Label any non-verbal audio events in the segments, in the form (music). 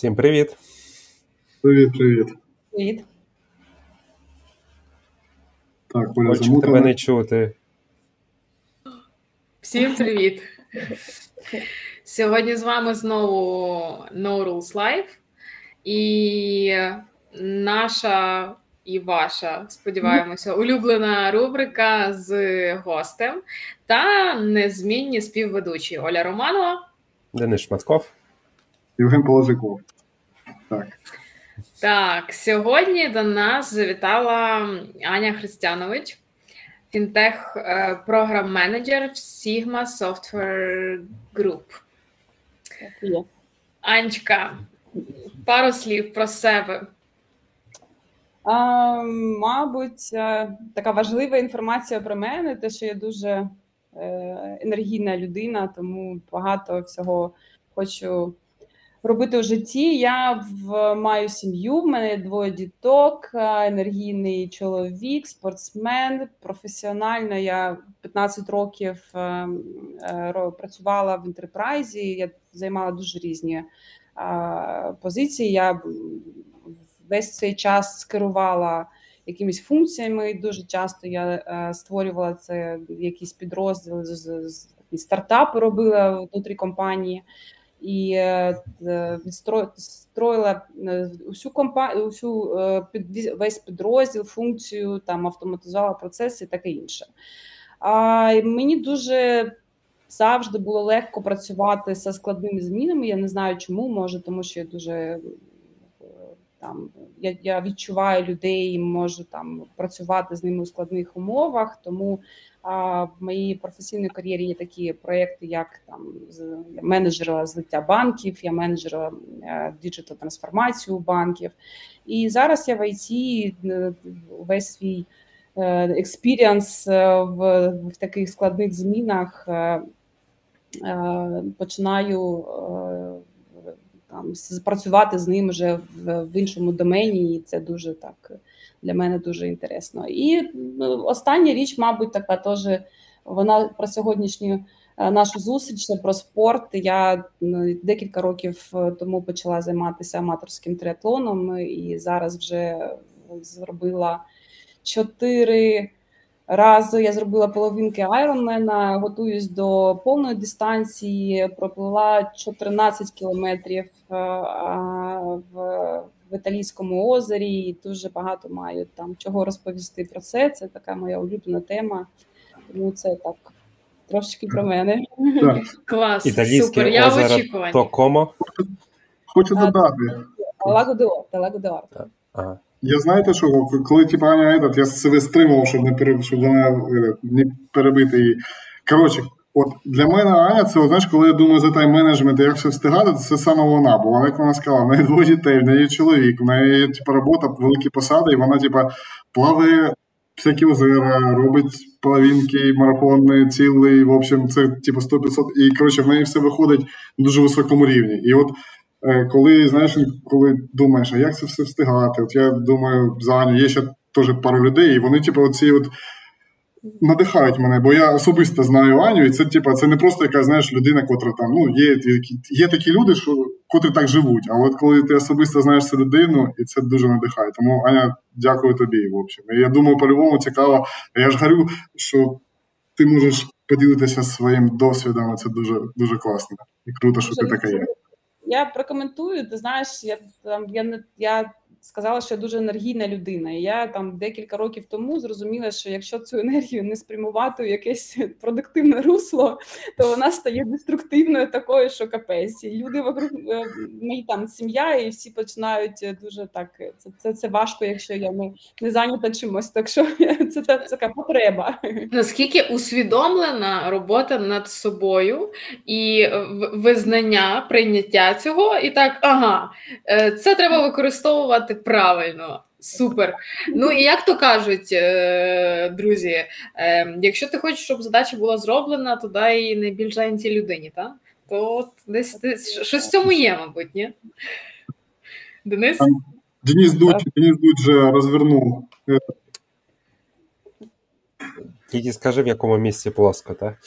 Всім привіт. Привіт, привіт. Привіт. Так, Оля замутана. тебе не чути. Всім привіт! Сьогодні з вами знову No Rules Live. І наша і ваша, сподіваємося, улюблена рубрика з гостем та незмінні співведучі Оля Романова. Денис Шматков. Євген Положиков. Так. Так, сьогодні до нас завітала Аня Христянович, фінтех е, програм-менеджер в Sigma Software Group. Анечка, пару слів про себе. А, мабуть, е, така важлива інформація про мене, те, що я дуже е, енергійна людина, тому багато всього хочу робити у житті. Я в, маю сім'ю, в мене двоє діток, е, енергійний чоловік, спортсмен. Професіонально я 15 років е, е, працювала в інтерпрайзі. Я займала дуже різні е, позиції. Я весь цей час керувала якимись функціями. Дуже часто я е, створювала це якісь підрозділи, з- з- стартапи робила внутрі компанії. І е, е, строїла е, усю компанію, усю весь підрозділ, функцію, там автоматизувала процеси і таке інше. А мені дуже завжди було легко працювати зі складними змінами. Я не знаю, чому, може, тому що я дуже там я, я відчуваю людей, можу там працювати з ними у складних умовах. Тому а, в моїй професійній кар'єрі є такі проекти, як там я менеджера злиття банків, я менеджера digital трансформацію банків. І зараз я в IT е, весь свій experience в, в таких складних змінах е, е, починаю е, там с- працювати з ним вже в, в іншому домені, і це дуже так для мене дуже інтересно. І ну, остання річ, мабуть, така теж вона про сьогоднішню е, нашу зустріч про спорт. Я ну, декілька років е, тому почала займатися аматорським триатлоном, і зараз вже зробила чотири рази. Я зробила половинки Айронмена, готуюсь до повної дистанції, проплила 14 кілометрів е, в, в Італійському озері. і Дуже багато маю там чого розповісти про це. Це така моя улюблена тема. Тому це так трошечки про мене. Так. Клас, Італійське супер, я в очікуванні. Токомо. Хочу додати. Лаго де Орта, Лаго де Орта. Ага. Я знаєте, що коли типу, Аня этот, я себе стримував, щоб не пере, щоб вона не перебити її. Коротше, от для мене Аня, це знаєш, коли я думаю за тайм-менеджмент і як все встигати, це саме вона. Бо вона, як вона сказала, в неї двоє дітей, в неї є чоловік, в неї є типу, робота, великі посади, і вона, типу, плаває всякі озера, робить половинки, марафони, цілий. В общем, це типу 100-500. І коротше, в неї все виходить на дуже високому рівні. І от коли знаєш, коли думаєш, а як це все встигати? От я думаю, за Аню є ще теж пару людей, і вони, типу, оці от надихають мене, бо я особисто знаю Аню, і це, типу, це не просто якась знаєш людина, котра там ну є є такі люди, що котрі так живуть. А от коли ти особисто знаєш цю людину, і це дуже надихає. Тому Аня, дякую тобі. В общем, І я думаю, по-любому цікаво. Я ж говорю, що ти можеш поділитися своїм досвідом. і Це дуже дуже класно і круто, що ти така є. Я прокоментую. Ти знаєш, я там я не я сказала, що я дуже енергійна людина. І я там декілька років тому зрозуміла, що якщо цю енергію не спрямувати в якесь продуктивне русло, то вона стає деструктивною такою, що капець. І люди вокруг е, мої там сім'я, і всі починають е, дуже так. Це це, це важко, якщо я не, не зайнята чимось. Так що (laughs) це, це, така потреба. Наскільки усвідомлена робота над собою і визнання, прийняття цього, і так, ага, е, це треба використовувати правильно. Супер. Ну і як то кажуть, е, друзі, е, якщо ти хочеш, щоб задача була зроблена, то дай її найбільш зайнятій людині, так? То от десь, десь щось в цьому є, мабуть, ні? Денис? Денис Дудь, Денис Дудь вже розвернув. Тільки скажи, в якому місці плоско, так? (laughs)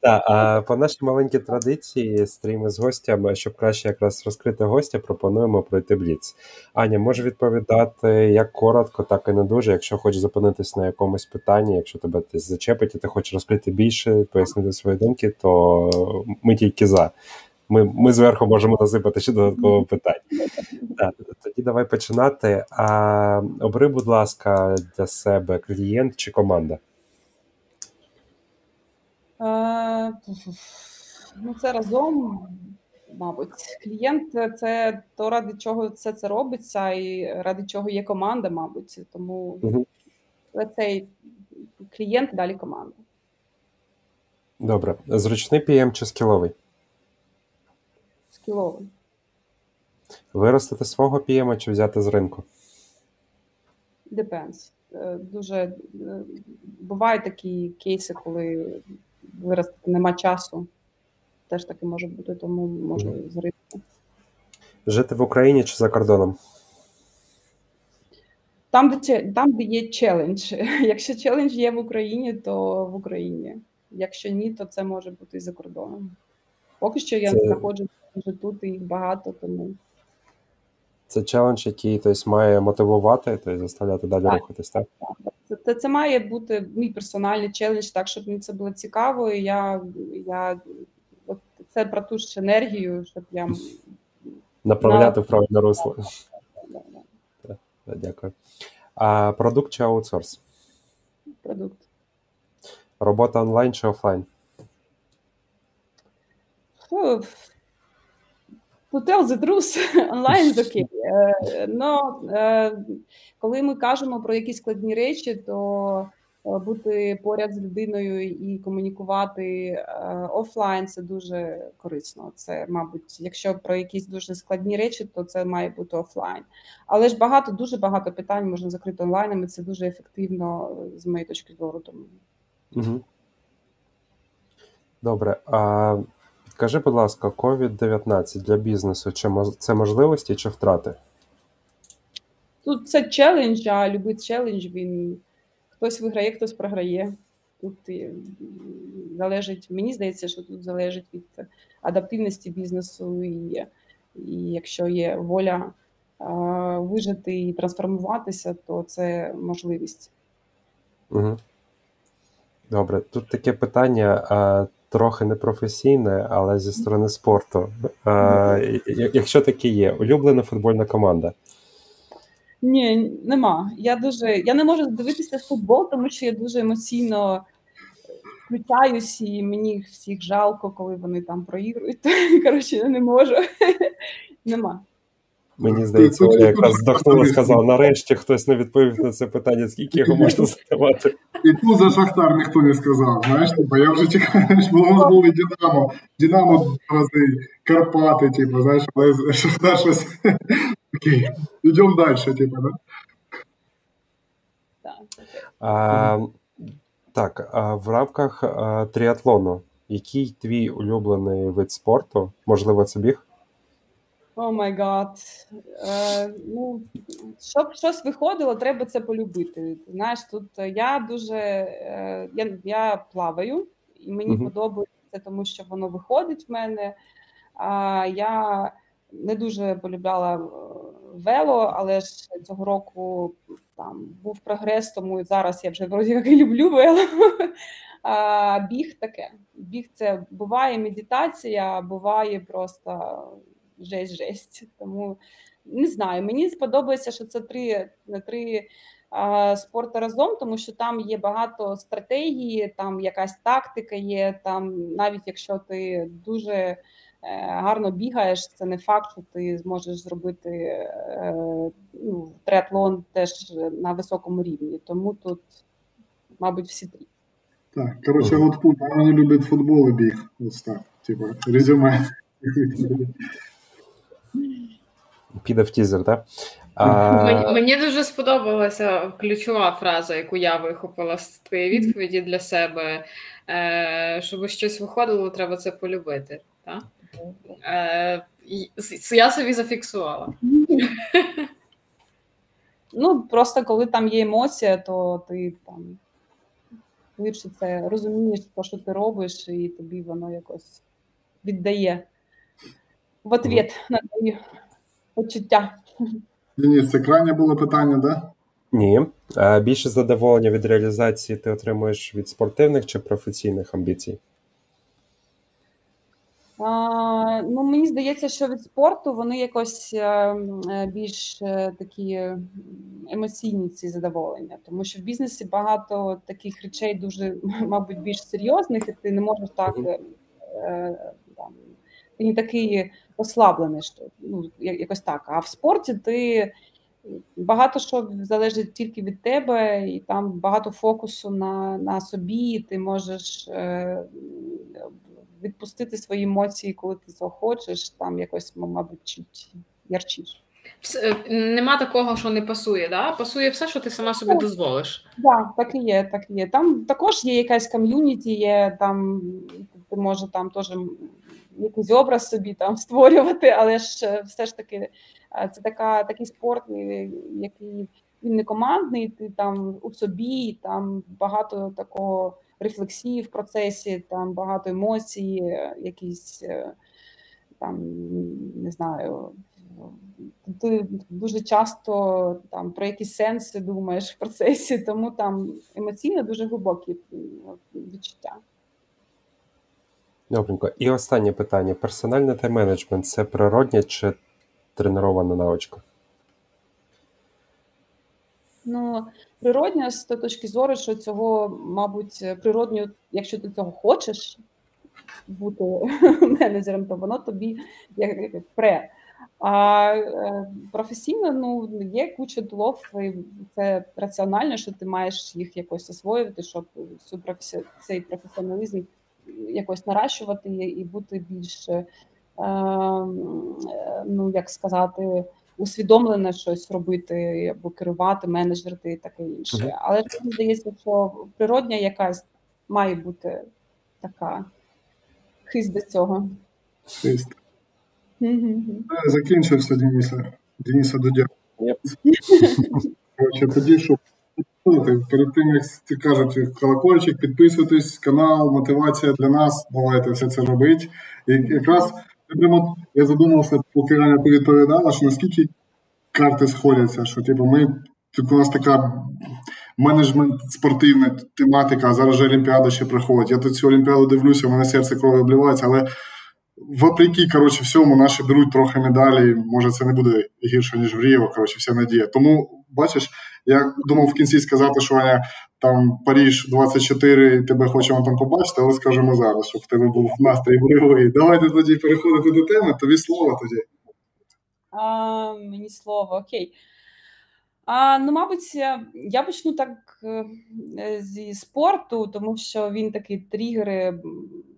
Так, а по нашій маленькій традиції стріми з гостями, щоб краще якраз розкрити гостя, пропонуємо пройти бліц. Аня, може відповідати як коротко, так і не дуже. Якщо хочеш зупинитись на якомусь питанні, якщо тебе десь зачепить і ти хочеш розкрити більше, пояснити свої думки, то ми тільки за. Ми ми зверху можемо насипати ще додатково питань. Так, Тоді давай починати. А, Обри, будь ласка, для себе клієнт чи команда? Е, ну, Це разом, мабуть. Клієнт це то, ради чого все це робиться, і ради чого є команда, мабуть. Тому угу. цей клієнт далі команда. Добре. Зручний PM чи скіловий? Скіловий. Виростити свого PM чи взяти з ринку? Depends. Е, дуже е, бувають такі кейси, коли виростити нема часу. Теж таке може бути, тому можу mm. з ринку. Жити в Україні чи за кордоном? Там, де там, де є челендж. (laughs) Якщо челендж є в Україні, то в Україні. Якщо ні, то це може бути і за кордоном. Поки що я це... знаходжу вже тут і їх багато, тому. Це челендж, який тобто, має мотивувати, тобто, заставляти далі так. рухатись, так? Це, це має бути мій персональний челендж, так, щоб мені це було цікаво. і я, я от Це про ту ж енергію, щоб я направляти в правильне русло. Дякую. А продукт чи аутсорс? Продукт. Робота онлайн чи офлайн? To tell the truth, (laughs) онлайн окей. Но коли ми кажемо про якісь складні речі, то е, бути поряд з людиною і комунікувати е, офлайн це дуже корисно. Це, мабуть, якщо про якісь дуже складні речі, то це має бути офлайн. Але ж багато, дуже багато питань можна закрити онлайном, і це дуже ефективно з моєї точки зору. Тому. Угу. Добре. А Скажи, будь ласка, COVID-19 для бізнесу чи це можливості чи втрати? Тут це челендж, а любий челендж він хтось виграє, хтось програє. Тут залежить, мені здається, що тут залежить від адаптивності бізнесу, і і якщо є воля вижити і трансформуватися, то це можливість. Угу. Добре, тут таке питання. Трохи непрофесійне, але зі сторони спорту. Е, Якщо таке є, улюблена футбольна команда. Ні, нема. Я дуже я не можу дивитися футбол, тому що я дуже емоційно включаюсь, і мені всіх жалко, коли вони там проігрують. (laughs) Коротше, я не можу. (laughs) Нема. Мені здається, я якраз здохнула, сказав, нарешті хтось не відповів на це питання, скільки його можна задавати. І тут за Шахтар ніхто не сказав. Знаєш, типу, я вже чекаю, бо у нас були Динамо, Динамо рази, Карпати, типу, знаєш, але Шахтар щось. Окей, йдемо далі, типу, да? А, Так, а в рамках а, тріатлону, який твій улюблений вид спорту? Можливо, це біг? Oh my god. Ну, щоб щось виходило, треба це полюбити. Знаєш, тут я дуже е, я я плаваю, і мені uh-huh. подобається, тому що воно виходить в мене. А я не дуже полюбляла е, вело, але ж цього року там був прогрес, тому зараз я вже вроді як і люблю вело. (laughs) А Біг таке. Біг це буває медитація, буває просто жесть, жесть. Тому не знаю. Мені сподобається, що це три три а, спорти разом, тому що там є багато стратегії, там якась тактика є. Там навіть якщо ти дуже е, гарно бігаєш, це не факт, що ти зможеш зробити е, ну, триатлон теж на високому рівні. Тому тут, мабуть, всі три. Так, коротше, от вона не любить футбол і біг. Ось так. Типу, резюме. Піде в тізер, так? А... Мені дуже сподобалася ключова фраза, яку я вихопила з твоєї відповіді для себе. Е, Щоб щось виходило, треба це полюбити. Так? Е, Я собі зафіксувала. (laughs) Ну, просто коли там є емоція, то ти там швидше це розумієш, то, що ти робиш, і тобі воно якось віддає в ответ на твої почуття. Денис, це крайнє було питання, да? Ні. А Більше задоволення від реалізації ти отримуєш від спортивних чи професійних амбіцій? А, ну, Мені здається, що від спорту вони якось е, е, більш е, такі емоційні ці задоволення, тому що в бізнесі багато таких речей дуже, (laughs) мабуть, більш серйозних, і ти не можеш так ти не такий ослаблений, що ну, якось так. А в спорті ти багато що залежить тільки від тебе, і там багато фокусу на на собі. Ти можеш е, відпустити свої емоції, коли ти цього хочеш, там якось, мабуть, чуть ярчіше. Нема такого, що не пасує, да? Пасує все, що ти сама собі дозволиш. Так, да, так і є, так і є. Там також є якась ком'юніті, є там, ти може там теж якийсь образ собі там створювати, але ж е, все ж таки е, це така такий спорт, який він не командний, ти там у собі, там багато такого рефлексії в процесі, там багато емоцій, е, якісь там не знаю. Ти дуже часто там про якісь сенси думаєш в процесі, тому там емоційно дуже глибокі відчуття. Добренько. І останнє питання: персональний тайм-менеджмент це природня чи тренована навичка? Ну, природня з точки зору, що цього, мабуть, природньо, якщо ти цього хочеш бути (laughs) менеджером, то воно тобі як, пре. А е, професійно ну, є куча тулов, і це раціонально, що ти маєш їх якось освоювати, щоб цей професіоналізм якось наращувати і бути більш, е, ну як сказати, усвідомлене щось робити або керувати, менеджерити і таке інше. Але мені здається, що природня якась має бути така хист до цього. Хист. Mm-hmm. Закінчився Дениса. Дениса Дудя. Yep. Тоді, щоб Перед тим, як кажуть, колокольчик, підписуйтесь, канал, мотивація для нас. Давайте все це робити. І якраз я задумався, поки Аня ти відповідала, що наскільки карти сходяться, що типу, ми типу, у нас така менеджмент спортивна тематика, а зараз же Олімпіада ще приходить. Я тут цю Олімпіаду дивлюся, мене серце крові обливається, але вопреки коротше, всьому, наші беруть трохи медалі. Може, це не буде гірше, ніж в Ріо. Коротше, вся надія. Тому бачиш. Я думав в кінці сказати, що Аня, там Паріж 24, тебе хочемо там побачити, але скажемо зараз, щоб в тебе був настрій бойовий. Давайте тоді переходити до теми. Тобі слово тоді. А, Мені слово, окей. А, Ну, мабуть, я почну так е, зі спорту, тому що він такий тригери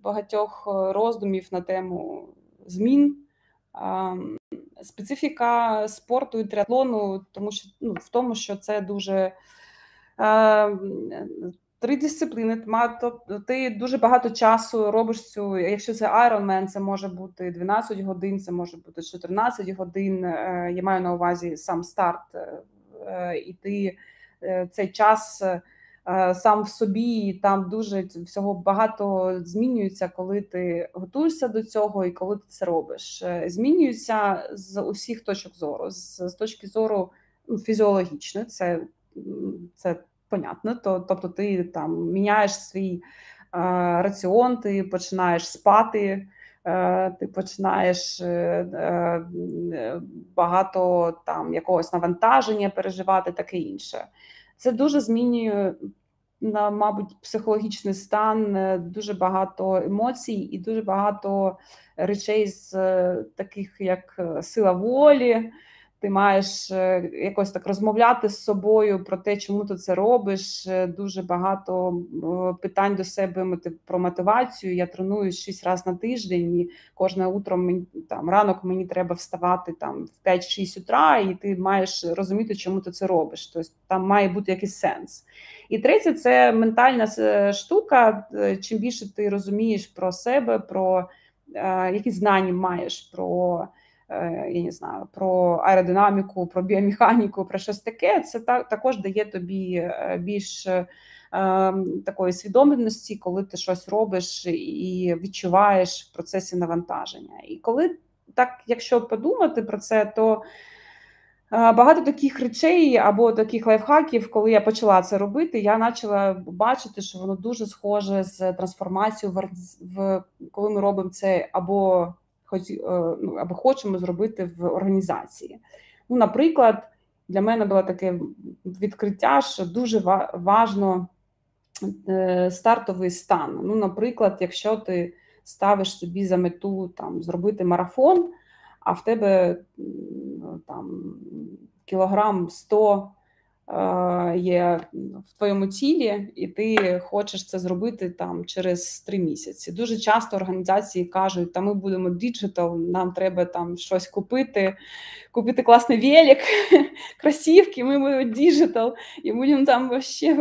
багатьох роздумів на тему змін. Специфіка спорту і триатлону, тому що ну, в тому, що це дуже е, три дисципліни. Тобто ти дуже багато часу робиш цю. Якщо це Ironman, це може бути 12 годин, це може бути 14 годин. Е, я маю на увазі сам старт, е, і ти е, цей час. Е, сам в собі, і там дуже всього багато змінюється, коли ти готуєшся до цього і коли ти це робиш. Е, змінюється з усіх точок зору, з, з точки зору ну, фізіологічної, це це понятно. То, Тобто, ти там міняєш свій е, раціон, ти починаєш спати. Е, ти починаєш багато там якогось навантаження переживати, таке інше. Це дуже змінює на, мабуть, психологічний стан, е, дуже багато емоцій і дуже багато речей з е, таких, як е, сила волі. Ти маєш якось так розмовляти з собою про те, чому ти це робиш. Дуже багато питань до себе про мотивацію. Я тренуюсь 6 разів на тиждень, і кожне утро там ранок мені треба вставати там в 5-6 утра, і ти маєш розуміти, чому ти це робиш. Тобто там має бути якийсь сенс. І третє це ментальна штука. Чим більше ти розумієш про себе, про які знання маєш про. Е, я не знаю, про аеродинаміку, про біомеханіку, про щось таке, це також дає тобі е, більш е, такої свідомості, коли ти щось робиш і відчуваєш в процесі навантаження. І коли так, якщо подумати про це, то Багато таких речей або таких лайфхаків, коли я почала це робити, я почала бачити, що воно дуже схоже з трансформацією в, коли ми робимо це або ну, або хочемо зробити в організації. Ну, Наприклад, для мене було таке відкриття, що дуже важно е, стартовий стан. Ну, Наприклад, якщо ти ставиш собі за мету там зробити марафон а в тебе там кілограм 100 е, є в твоєму тілі, і ти хочеш це зробити там через три місяці. Дуже часто організації кажуть, та ми будемо digital, нам треба там щось купити, купити класний велик, (laughs) красівки, ми будемо digital, і будемо там ще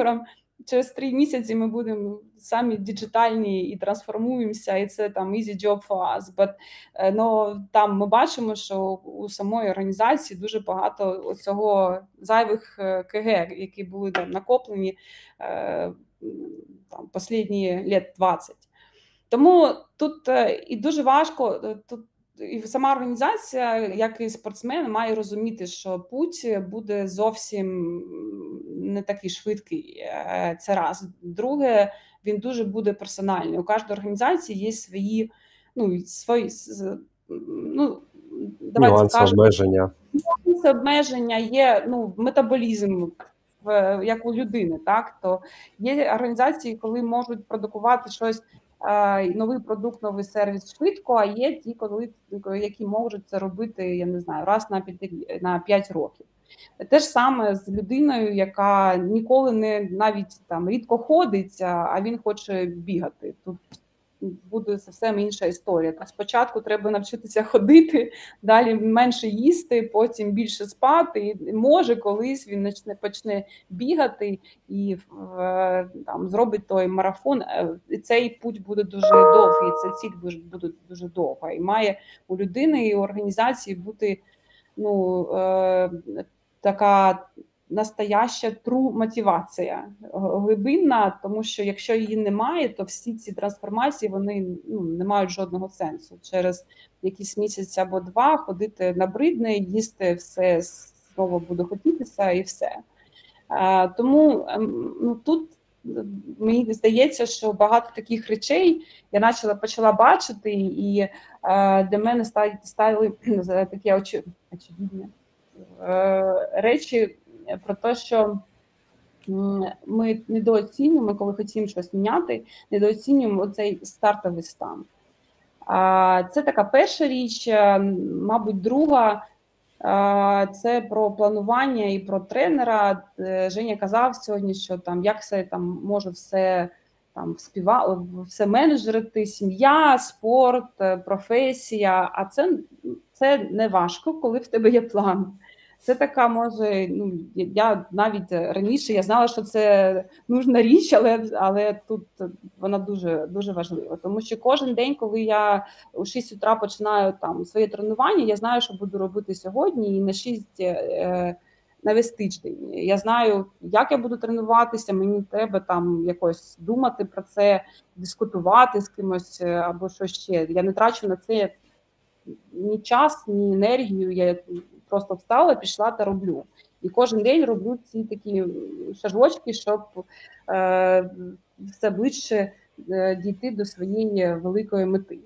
через три місяці ми будемо самі діджитальні і трансформуємося, і це там easy job for us. But, ну, там ми бачимо, що у самої організації дуже багато цього зайвих е, КГ, які були там накоплені е, там останні літ 20. Тому тут і дуже важко тут і сама організація, як і спортсмен, має розуміти, що путь буде зовсім не такий швидкий. Е, це раз. Друге, він дуже буде персональний. У кожної організації є свої, ну свої ну, Нюанси обмеження. Нюанси обмеження є ну, метаболізм. Як у людини, так то є організації, коли можуть продукувати щось новий продукт, новий сервіс швидко. А є ті, коли які можуть це робити, я не знаю, раз на 5, на 5 років. Те ж саме з людиною, яка ніколи не навіть там рідко ходить, а він хоче бігати. Тут буде зовсім інша історія. То спочатку треба навчитися ходити, далі менше їсти, потім більше спати. І може колись він почне почне бігати і е, там зробить той марафон. Е, і Цей путь буде дуже довгий. Ця ціль буде дуже довга. І має у людини і у організації бути ну е, така настояща тру мотивація глибинна, тому що якщо її немає, то всі ці трансформації вони ну, не мають жодного сенсу. Через якийсь місяць або два ходити набридне, їсти все знову буде хотітися і все. Тому ем, ну, тут. Мені здається, що багато таких речей я почала почала бачити, і е, для мене стали (clears throat) такі очевидні е, речі, про те, що ми недооцінюємо, коли хотімо щось міняти, недооцінюємо цей стартовий стан. Це така перша річ, е, мабуть, друга. Це про планування і про тренера. Е, Женя казав сьогодні, що там як все там може все там співа, все менеджерити, сім'я, спорт, е, професія. А це це не важко, коли в тебе є план. Це така може. Ну я навіть раніше я знала, що це нужна річ, але але тут вона дуже дуже важлива. Тому що кожен день, коли я у 6 утра починаю там своє тренування, я знаю, що буду робити сьогодні, і на 6 е, на весь тиждень. Я знаю, як я буду тренуватися. Мені треба там якось думати про це, дискутувати з кимось е, або що ще. Я не трачу на це ні час, ні енергію. Я просто встала, пішла та роблю. І кожен день роблю ці такі шажочки, щоб е, все ближче е, дійти до своєї великої мети.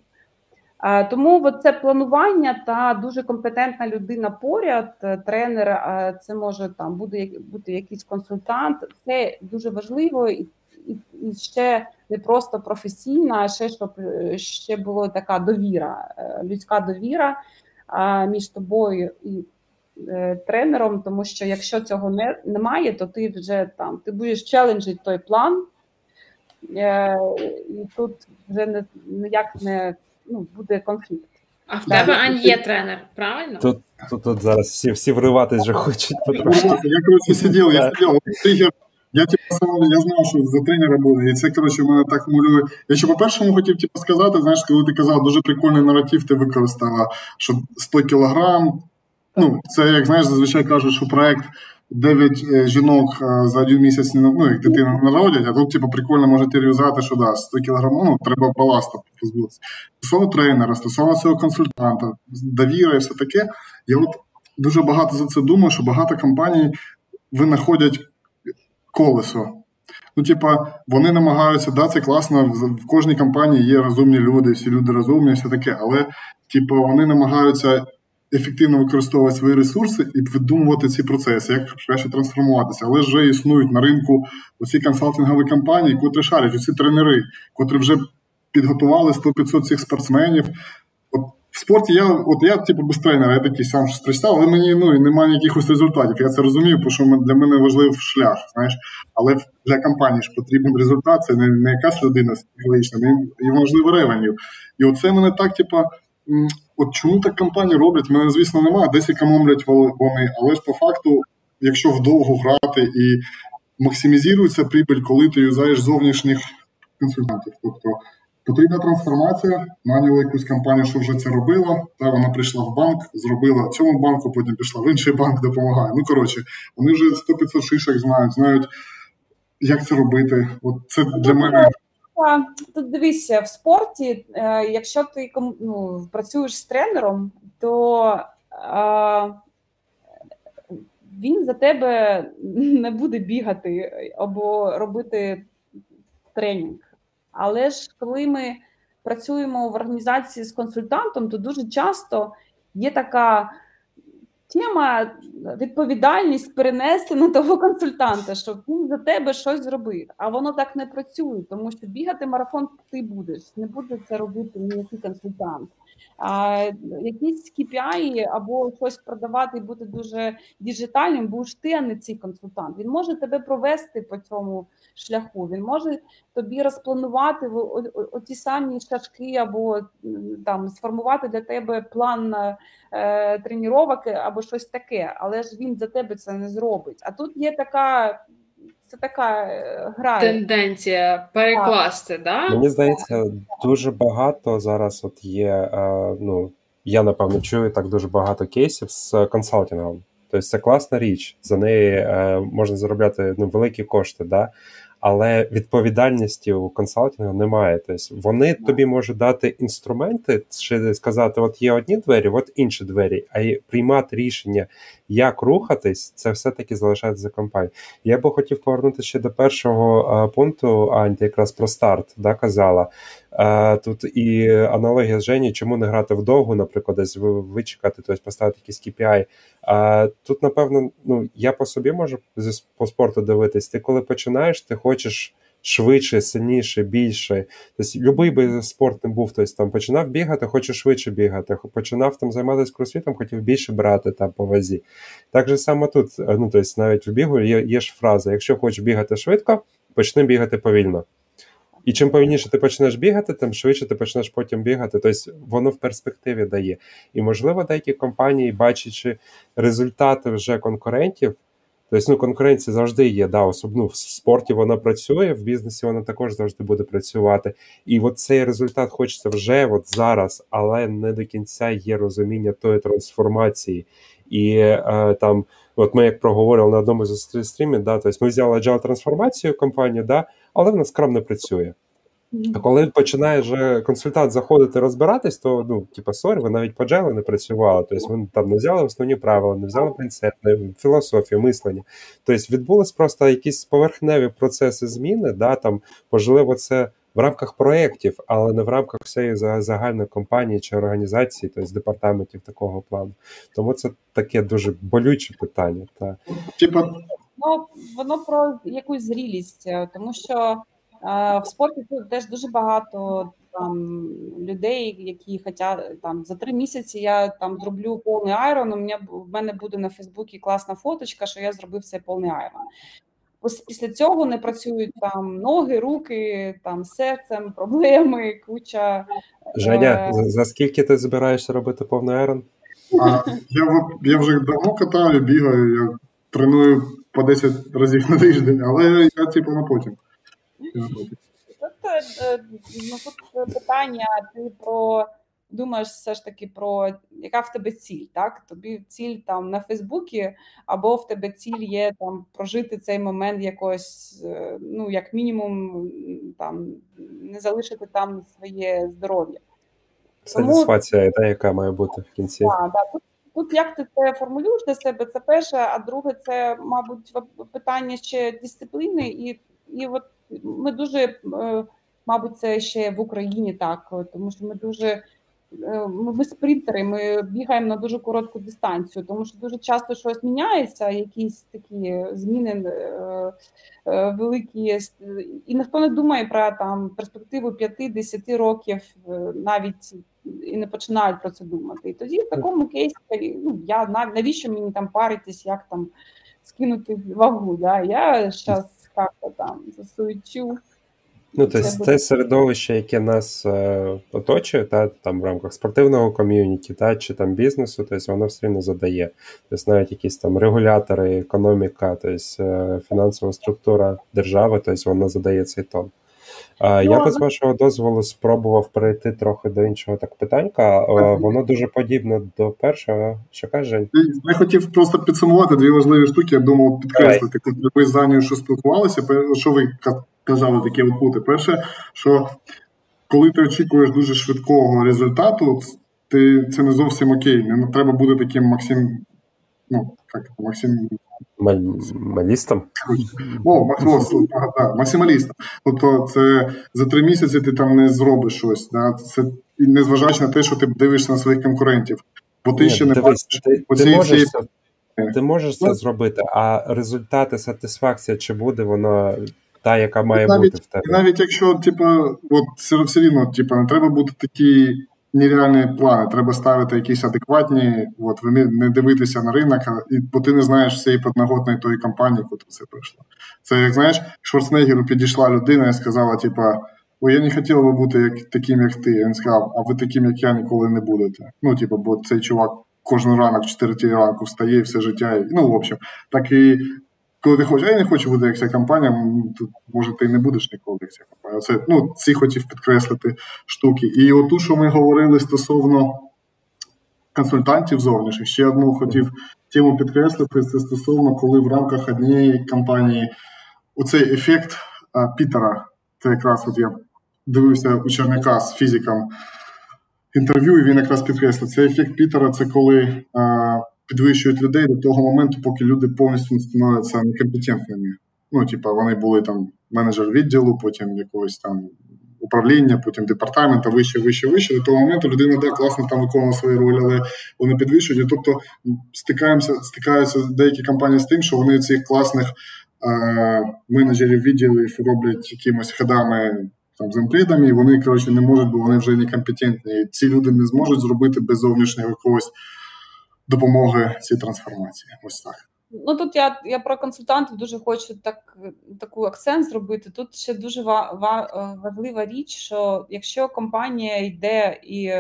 Е, тому це планування та дуже компетентна людина поряд, е, тренер, е, це може там буде бути якийсь консультант. Це дуже важливо і, і, ще не просто професійна, а ще щоб е, ще була така довіра, людська довіра між тобою і Е, тренером, тому що якщо цього не, немає, то ти вже там ти будеш челенджити той план, е, і тут вже не ніяк не ну, буде конфлікт. А в тебе Ань є тренер, правильно? Тут тут, тут зараз всі всі вриватись вже хочуть потрошки. Я коротше сидів, я сидів. Я типу, я знав, що за тренера буде. І це коротше мене так мулює. Я ще по-першому хотів типу, сказати, знаєш, коли ти казав, дуже прикольний наратив ти використала, що 100 кілограм, Ну, це як знаєш, зазвичай кажуть, що проект 9 е, жінок е, за один місяць ну, як дитина народять, а тут, типу, прикольно можете рюзати, що да, 100 кг, ну, треба баласта позбутися. Стосовно тренера, стосовно цього консультанта, довіра і все таке. Я от дуже багато за це думаю, що багато компаній винаходять колесо. Ну, типа, вони намагаються, да, це класно, в кожній компанії є розумні люди, всі люди розумні, все таке, але типа, вони намагаються ефективно використовувати свої ресурси і видумувати ці процеси, як краще трансформуватися. Але вже існують на ринку оці консалтингові компанії, котрі шарять, оці тренери, котрі вже підготували 100-500 цих спортсменів. От в спорті я от я, типу, без тренера, я такий сам щось прочитав, але мені ну, немає якихось результатів. Я це розумію, тому що для мене важливий шлях. знаєш. Але для компанії ж потрібен результат, це не, не якась людина психологічна, і важливо ревенів. І оце мене так, типу, от чому так компанії роблять? Мене, звісно, немає, десь економлять вони, але ж по факту, якщо вдовго грати і максимізується прибыль, коли ти юзаєш зовнішніх консультантів. Тобто потрібна трансформація, наняли якусь компанію, що вже це робила, та вона прийшла в банк, зробила цьому банку, потім пішла в інший банк, допомагає. Ну, коротше, вони вже 100-500 шишок знають, знають, як це робити. От це для мене тут дивися, в спорті, е, якщо ти ну, працюєш з тренером, то е, він за тебе (laughs) не буде бігати або робити тренінг. Але ж коли ми працюємо в організації з консультантом, то дуже часто є така тема відповідальність перенести на того консультанта, щоб він за тебе щось зробив. А воно так не працює, тому що бігати марафон ти будеш, не буде це робити ніякий консультант. А, Якісь KPI або щось продавати і бути дуже діджитальним, будеш ти, а не цей консультант. Він може тебе провести по цьому шляху. Він може тобі розпланувати оті самі шашки, або там сформувати для тебе план е, тренувок або щось таке, але ж він за тебе це не зробить. А тут є така. Це така е, гра. Тенденція перекласти, да? Мені здається, дуже багато зараз от є. Е, ну, я напевно чую так дуже багато кейсів з консалтингом. Тобто це класна річ, за неї е, можна заробляти ну, великі кошти. Да? Але відповідальності у консалтингу немає. Тобто вони тобі можуть дати інструменти, чи сказати: от є одні двері, от інші двері, а й приймати рішення, як рухатись, це все-таки залишається за компанією. Я би хотів повернутися ще до першого а, пункту, Анті, якраз про старт да, казала. А, Тут і аналогія з Жені, чому не грати вдовгу, наприклад, десь вичекати, тобто поставити якийсь KPI. А тут, напевно, ну я по собі можу по спорту дивитись. Ти коли починаєш, ти хочеш швидше, сильніше, більше. Тобто, любий би спорт не був, тобто там починав бігати, хоче швидше бігати. Починав там займатися кросфітом, хотів більше брати там по вазі. Так же саме тут, ну тобто, навіть в бігу є, є ж фраза: якщо хочеш бігати швидко, почни бігати повільно. І чим повільніше ти почнеш бігати, тим швидше ти почнеш потім бігати. Тобто воно в перспективі дає. І, можливо, деякі компанії, бачачи результати вже конкурентів, тобто ну, конкуренція завжди є. да, особливо в спорті вона працює, в бізнесі вона також завжди буде працювати. І от цей результат хочеться вже от зараз, але не до кінця є розуміння тої трансформації. І е, там, от ми як проговорили на одному з стрімів, да, тобто ми взяли agile трансформацію компанію, да, але вона скрам не працює. А коли починає вже консультант заходити розбиратись, то ну, типа, sorry, ви навіть по джелу не працювали. Тобто вони там не взяли основні правила, не взяли принцип, філософію, мислення. Тобто відбулись просто якісь поверхневі процеси зміни, да, там, можливо, це в рамках проєктів, але не в рамках всієї загальної компанії чи організації, тобто департаментів такого плану. Тому це таке дуже болюче питання. Та. Типа Ну, воно про якусь зрілість, е, тому що е, в спорті теж дуже багато там людей, які хочуть там за три місяці я там зроблю повний айрон. У мене в мене буде на Фейсбуці класна фоточка, що я зробив цей повний айрон. Після цього не працюють там ноги, руки, там серцем, проблеми, куча. Женя, е... за скільки ти збираєшся робити повний айрон? А, Я я вже давно катаю, бігаю, я треную по 10 разів на тиждень, але я типу на потім. Тут, е, ну, тут питання ти про думаєш все ж таки про яка в тебе ціль, так? Тобі ціль там на Фейсбуці, або в тебе ціль є там прожити цей момент якось, е, ну як мінімум, там не залишити там своє здоров'я. Сатисфакція, та, яка має бути в кінці. Так, так. Тут, тут як ти це формулюєш для себе, це перше, а друге, це, мабуть, питання ще дисципліни, і і от ми дуже, е, мабуть, це ще в Україні так, тому що ми дуже ми спринтери, ми бігаємо на дуже коротку дистанцію, тому що дуже часто щось міняється, якісь такі зміни е, е, великі, і ніхто не думає про там перспективу 5-10 років, навіть і не починають про це думати. І тоді в такому кейсі ну, я навіщо мені там паритись, як там скинути вагу? Да? Я зараз (laughs) як там засуючу. Ну, тобто це буде... середовище, яке нас е, оточує, та там в рамках спортивного ком'юніті, та чи там бізнесу, тобто воно все одно задає. Тобто навіть якісь там регулятори, економіка, тобто е, фінансова структура держави, тобто воно задає цей тон. Е, ну, я би з вашого дозволу спробував перейти трохи до іншого так питанька. Е, воно дуже подібне до першого. Що каже? Я хотів просто підсумувати дві важливі штуки. Я думав підкреслити, коли ви з Анею що спілкувалися, що ви казали такі от Перше, що коли ти очікуєш дуже швидкого результату, ти це не зовсім окей. Не треба бути таким Максим. Ну, як Максим. Малістом? О, Максим, да, максималістом. Тобто, це за три місяці ти там не зробиш щось. Да? Це незважаючи на те, що ти дивишся на своїх конкурентів. Бо ти Ні, ще не дивись, бачиш. Ти, ти, можеш це, ти можеш це зробити, а результати сатисфакція, чи буде воно та, яка має навіть, бути в тебе. Навіть якщо, типу, от все рівно, типу, не треба бути такі нереальні плани, треба ставити якісь адекватні, от, не дивитися на ринок, бо ти не знаєш всієї подноготної тої компанії, куди це прийшло. Це як знаєш, Шварценеггеру підійшла людина і сказала, типу, Ой, я не хотів би бути як, таким, як ти. Він сказав, а ви таким, як я, ніколи не будете. Ну, типу, бо цей чувак кожен ранок, в 4 ранку встає все життя. Ну, в общем, так і коли ти хочеш, а я не хочу бути як ця компанія, тут може ти не будеш ніколи як ця компанія. Це ну, ці хотів підкреслити штуки. І оту, що ми говорили стосовно консультантів зовнішніх, ще одну хотів тему підкреслити, це стосовно, коли в рамках однієї компанії оцей ефект а, Пітера, це якраз от я дивився у Черняка з фізиком інтерв'ю, і він якраз підкреслив, цей ефект Пітера це коли. А, підвищують людей до того моменту, поки люди повністю становляться некомпетентними. Ну, типа, вони були там менеджер відділу, потім якогось там управління, потім департамента, вище, вище, вище. До того моменту людина да, класно там виконувала свою роль, але вони підвищують. І, тобто стикаємося, стикаються деякі компанії з тим, що вони цих класних е- менеджерів відділів роблять якимось ходами. Там земплідами, і вони коротше не можуть, бо вони вже некомпетентні. Ці люди не зможуть зробити без зовнішнього якогось допомоги цій трансформації. Ось так. Ну тут я я про консультантів дуже хочу так таку акцент зробити. Тут ще дуже ва, ва, важлива річ, що якщо компанія йде і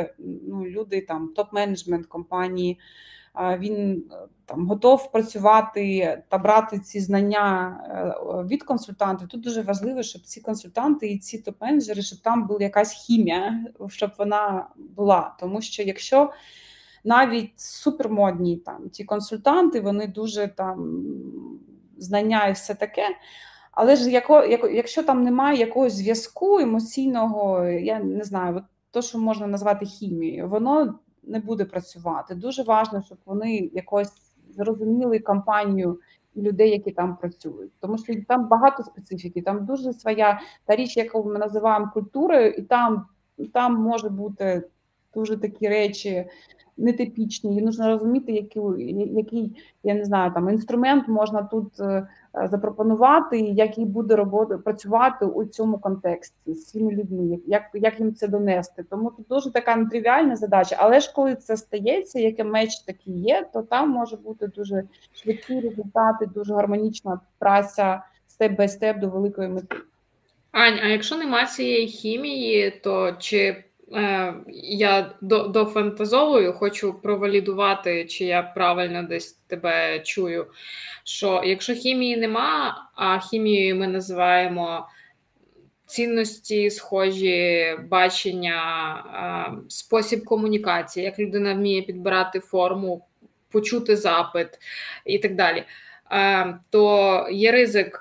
ну, люди там топ-менеджмент компанії, він там готов працювати та брати ці знання е, від консультантів. Тут дуже важливо, щоб ці консультанти і ці топ-менеджери, щоб там була якась хімія, щоб вона була. Тому що якщо навіть супермодні там ті консультанти, вони дуже там знання і все таке. Але ж яко, як, якщо там немає якогось зв'язку емоційного, я не знаю, от то, що можна назвати хімією, воно не буде працювати. Дуже важливо, щоб вони якось зрозуміли компанію людей, які там працюють. Тому що там багато специфіки, там дуже своя та річ, яку ми називаємо культурою, і там, там може бути дуже такі речі нетипічні, і потрібно розуміти, який, який я не знаю, там інструмент можна тут е, запропонувати, який буде роботи працювати у цьому контексті з цими людьми, як як їм це донести. Тому тут дуже така нетривіальна задача. Але ж коли це стається, яке меч такий є, то там може бути дуже швидкі результати, дуже гармонічна праця степ бай степ до великої мети. Ань, а якщо нема цієї хімії, то чи я дофантазовую, хочу провалідувати, чи я правильно десь тебе чую. Що якщо хімії нема, а хімією ми називаємо цінності, схожі бачення, спосіб комунікації, як людина вміє підбирати форму, почути запит і так далі. То є ризик,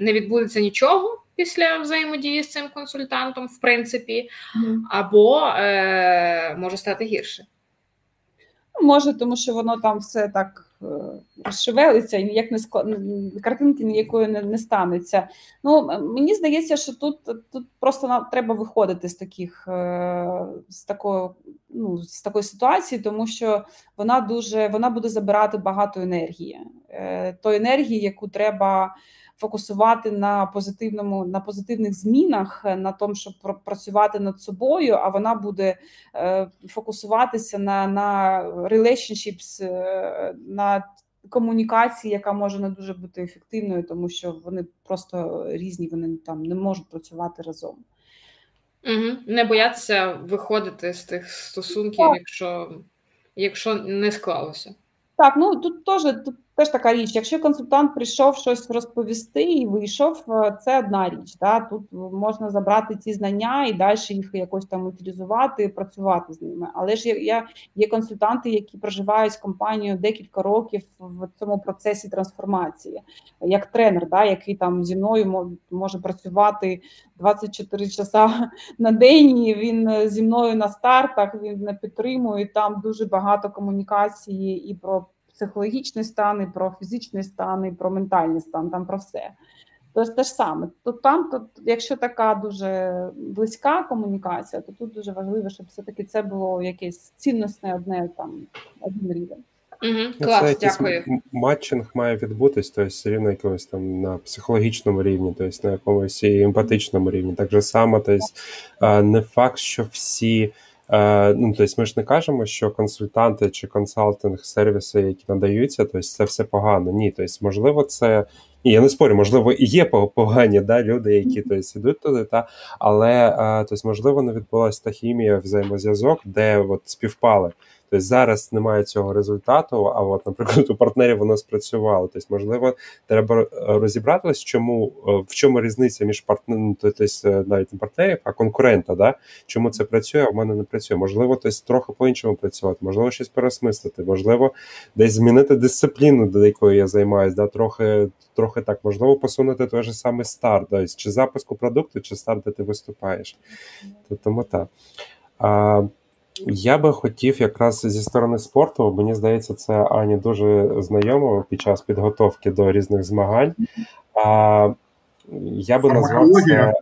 не відбудеться нічого після взаємодії з цим консультантом, в принципі, або е, може стати гірше. Може, тому що воно там все так е, розшевелиться, і ніяк не склад... картинки ніякої не, не станеться. Ну мені здається, що тут тут просто нам треба виходити з таких е, з такої ну, з такої ситуації, тому що вона дуже вона буде забирати багато енергії, е, тої енергії, яку треба фокусувати на позитивному на позитивних змінах, е, на тому, щоб працювати над собою, а вона буде е, фокусуватися на на relationships, е, на комунікації, яка може не дуже бути ефективною, тому що вони просто різні, вони там не можуть працювати разом. Угу. Не боятися виходити з тих стосунків, якщо якщо не склалося. Так, ну тут теж тут Теж така річ, якщо консультант прийшов щось розповісти і вийшов, е, це одна річ. Да? Тут можна забрати ці знання і далі їх якось там утилізувати, працювати з ними. Але ж є, є консультанти, які проживають з компанією декілька років в цьому процесі трансформації, як тренер, да, який там зі мною може працювати 24 часа на день. і Він зі мною на стартах, він не підтримує там дуже багато комунікації і про психологічний стан, і про фізичний стан, і про ментальний стан, там про все. Тож те ж саме. То там, то, якщо така дуже близька комунікація, то тут дуже важливо, щоб все-таки це було якесь цінностне одне там один рівень. Угу, Клас, дякую. Матчинг має відбутись, тобто все рівно якомусь там на психологічному рівні, тобто на якомусь емпатичному рівні. Так же само, тобто, не факт, що всі. Е, ну, тобто Ми ж не кажемо, що консультанти чи консалтинг сервіси, які надаються, тобто це все погано. Ні, тобто, можливо, це. Ні, я не спорю, можливо, і є погані да, люди, які тобто, йдуть туди, та, але тобто, можливо, не відбулася та хімія взаємозв'язок, де от співпали. Тобто зараз немає цього результату, а от, наприклад, у партнерів воно спрацювало. Тобто, можливо, треба е, розібратися, чому е, в чому різниця між партнером, тобто, навіть не партнерів, а конкурента. Да? Чому це працює, а в мене не працює. Можливо, тобто, трохи по-іншому працювати, можливо, щось переосмислити, можливо, десь змінити дисципліну, до якої я займаюся, да? трохи трохи так, можливо, посунути той же самий старт, тобто, чи запуску продукту, чи старт, де ти виступаєш. Тому так. Я би хотів якраз зі сторони спорту, мені здається, це Ані дуже знайомо під час підготовки до різних змагань. А я би назвав це.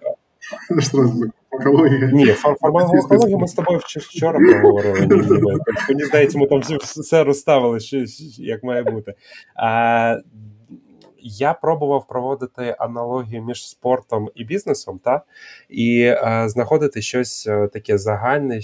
Ні, формальну екологію ми з тобою вчора проговорили. Мені здається, ми там все розставили, як має бути. А, Я пробував проводити аналогію між спортом і бізнесом, та? і а, знаходити щось е, таке загальне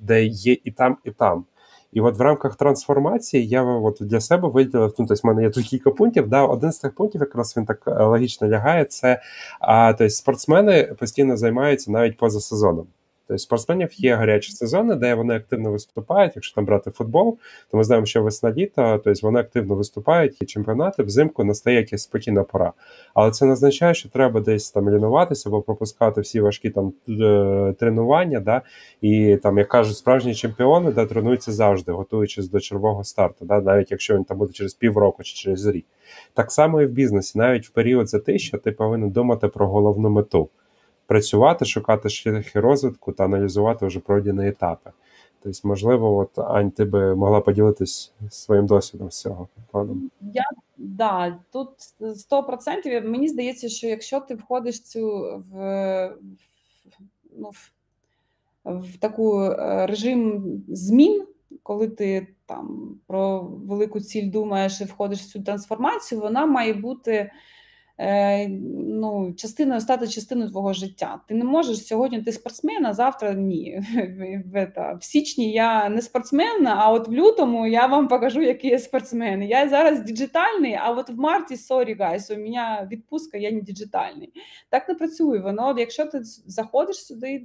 де є і там, і там. І от в рамках трансформації я от для себе виділив, ну, тобто в мене є тут кілька пунктів. Да, Один з тих пунктів, якраз він так е, логічно лягає, це а, тобто спортсмени постійно займаються навіть поза сезоном. Тобто спортсменів є гарячі сезони, де вони активно виступають. Якщо там брати футбол, то ми знаємо, що весна літо, тобто вони активно виступають, є чемпіонати, взимку настає якась спокійна пора. Але це не означає, що треба десь там лінуватися або пропускати всі важкі там е, тренування. Да? І там, як кажуть, справжні чемпіони да, тренуються завжди, готуючись до червого старту, да? навіть якщо він там буде через півроку чи через рік. Так само і в бізнесі, навіть в період за що ти повинен думати про головну мету працювати, шукати шляхи розвитку та аналізувати вже пройдені етапи. Тобто, можливо, от Ань, ти би могла поділитись своїм досвідом з цього Я да, тут 100%. Мені здається, що якщо ти входиш цю в, ну, в, в таку е, режим змін, коли ти там про велику ціль думаєш і входиш в цю трансформацію, вона має бути. Е, ну, частиною стати частиною твого життя. Ти не можеш сьогодні ти спортсмен, а завтра ні. (laughs) В січні я не спортсмен, а от в лютому я вам покажу, який я спортсмен. Я зараз діджитальний, а от в марті sorry, guys, у мене відпустка, я не діджитальний. Так не працює. Воно, якщо ти заходиш сюди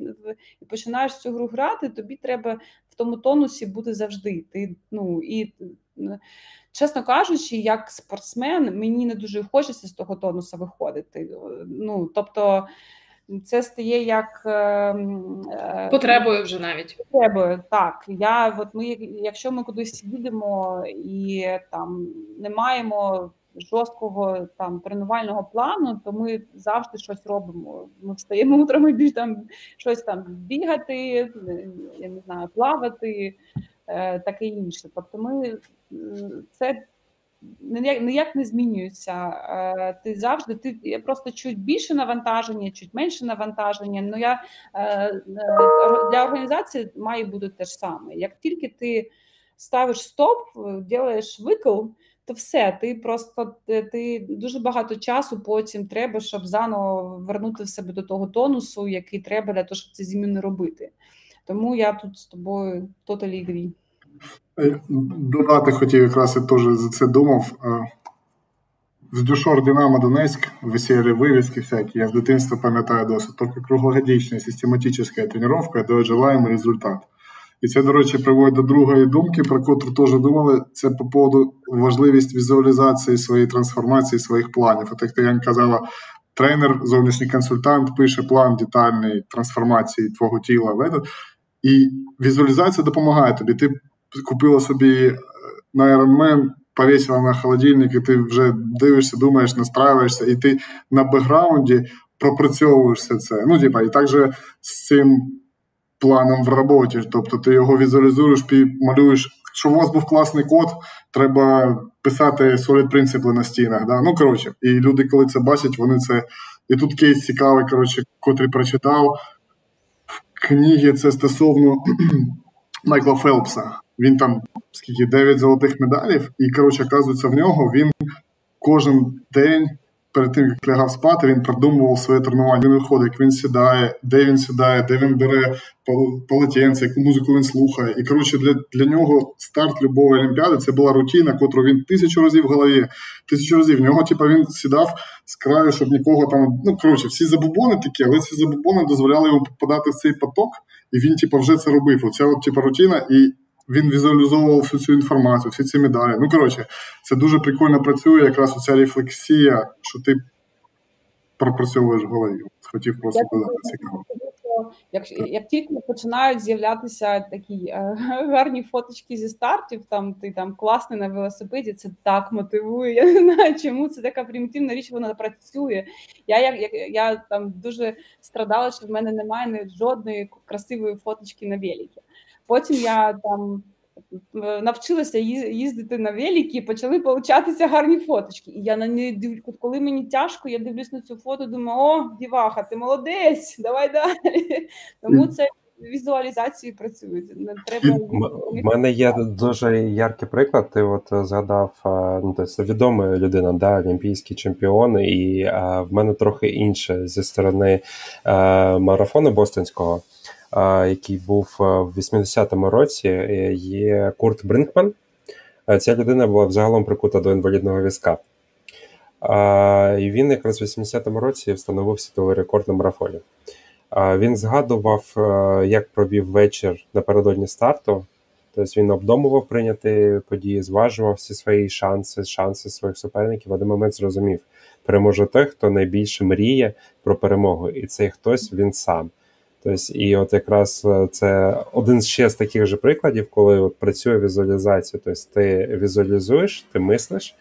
і починаєш цю гру грати, тобі треба в тому тонусі бути завжди. Ти ну і чесно кажучи, як спортсмен, мені не дуже хочеться з того тонуса виходити. Ну тобто. Це стає як ем, е, потребою вже навіть потребою. Так я от ми, якщо ми кудись їдемо і там не маємо жорсткого там тренувального плану, то ми завжди щось робимо. Ми встаємо утром і більш там щось там бігати, я не знаю, плавати, таке інше. Тобто, ми це ніяк, не змінюється. Е, ти завжди ти просто чуть більше навантаження, чуть менше навантаження. Ну я е, для організації має бути те ж саме. Як тільки ти ставиш стоп, робиш викл то все, ти просто ти дуже багато часу потім треба, щоб заново вернути в себе до того тонусу, який треба для того, щоб ці зміни робити. Тому я тут з тобою totally agree. Е, додати хотів якраз я теж за це думав. Е, з Дюшор Динамо Донецьк, висіли вивіски всякі. Я з дитинства пам'ятаю досить. Тільки круглогодічна систематична тренування дає желаємий результат. І це, до речі, приводить до другої думки, про котру теж думали. Це по поводу важливість візуалізації своєї трансформації, своїх планів. От як Таян казала, тренер, зовнішній консультант пише план детальної трансформації твого тіла. І візуалізація допомагає тобі. Ти купила собі е, на Ironman, повісила на холодильник, і ти вже дивишся, думаєш, настраюєшся, і ти на бекграунді пропрацьовуєш все це. Ну, типа, і також з цим планом в роботі. Тобто ти його візуалізуєш, малюєш. Щоб у вас був класний код, треба писати solid принципи на стінах. Да? Ну, коротше, і люди, коли це бачать, вони це. І тут кейс цікавий, коротше, котрий прочитав. В книгі це стосовно (clears throat) Майкла Фелпса. Він там скільки 9 золотих медалів, і, коротше, оказується, в нього він кожен день перед тим, як лягав спати, він продумував своє тренування. Він виходить, як він сідає, де він сідає, де він бере полотенце, яку музику він слухає. І коротше, для для нього старт любої олімпіади це була рутина, котру він тисячу разів в голові, тисячу разів. В нього, типу, він сідав з краю, щоб нікого там. Ну коротше, всі забубони такі, але ці забубони дозволяли йому попадати в цей поток, і він, типу, вже це робив. Оця от, типу, рутина і він візуалізовував всю цю інформацію, всі ці медалі. Ну, коротше, це дуже прикольно працює, якраз оця рефлексія, що ти пропрацьовуєш в голові. Хотів просто додати цікаво. Як як тільки починають з'являтися такі е, (laughs) гарні фоточки зі стартів, там ти там класний на велосипеді, це так мотивує. (laughs) Я не знаю, чому це така примітивна річ, вона працює. Я як я, я там дуже страдала, що в мене немає жодної красивої фоточки на великі. Потім я там е, навчилася їздити на великі, почали получатися гарні фоточки. І я на неї дивлюсь, коли мені тяжко, я дивлюсь на цю фото, думаю, о, діваха, ти молодець, (laughs) давай далі. Тому це. Візуалізації працюють. Не треба У мене є дуже яркий приклад. Ти от згадав ну тобто відома людина, да, олімпійський чемпіон, і а, в мене трохи інше зі сторони а, марафону Бостонського який був е, в 80-му році, е, є Курт Бринкман. Е, ця людина була взагалом прикута до інвалідного візка. І він якраз в 80-му році встановив світовий рекорд на марафоні. Він згадував, як провів вечір напередодні старту. Тобто він обдумував прийняти події, зважував всі свої шанси, шанси своїх суперників. В один момент зрозумів, переможе той, хто найбільше мріє про перемогу, і цей хтось він сам. Тобто, і от якраз е, це один ще з таких же прикладів, коли от працює візуалізація. Тобто ти візуалізуєш, ти мислиш,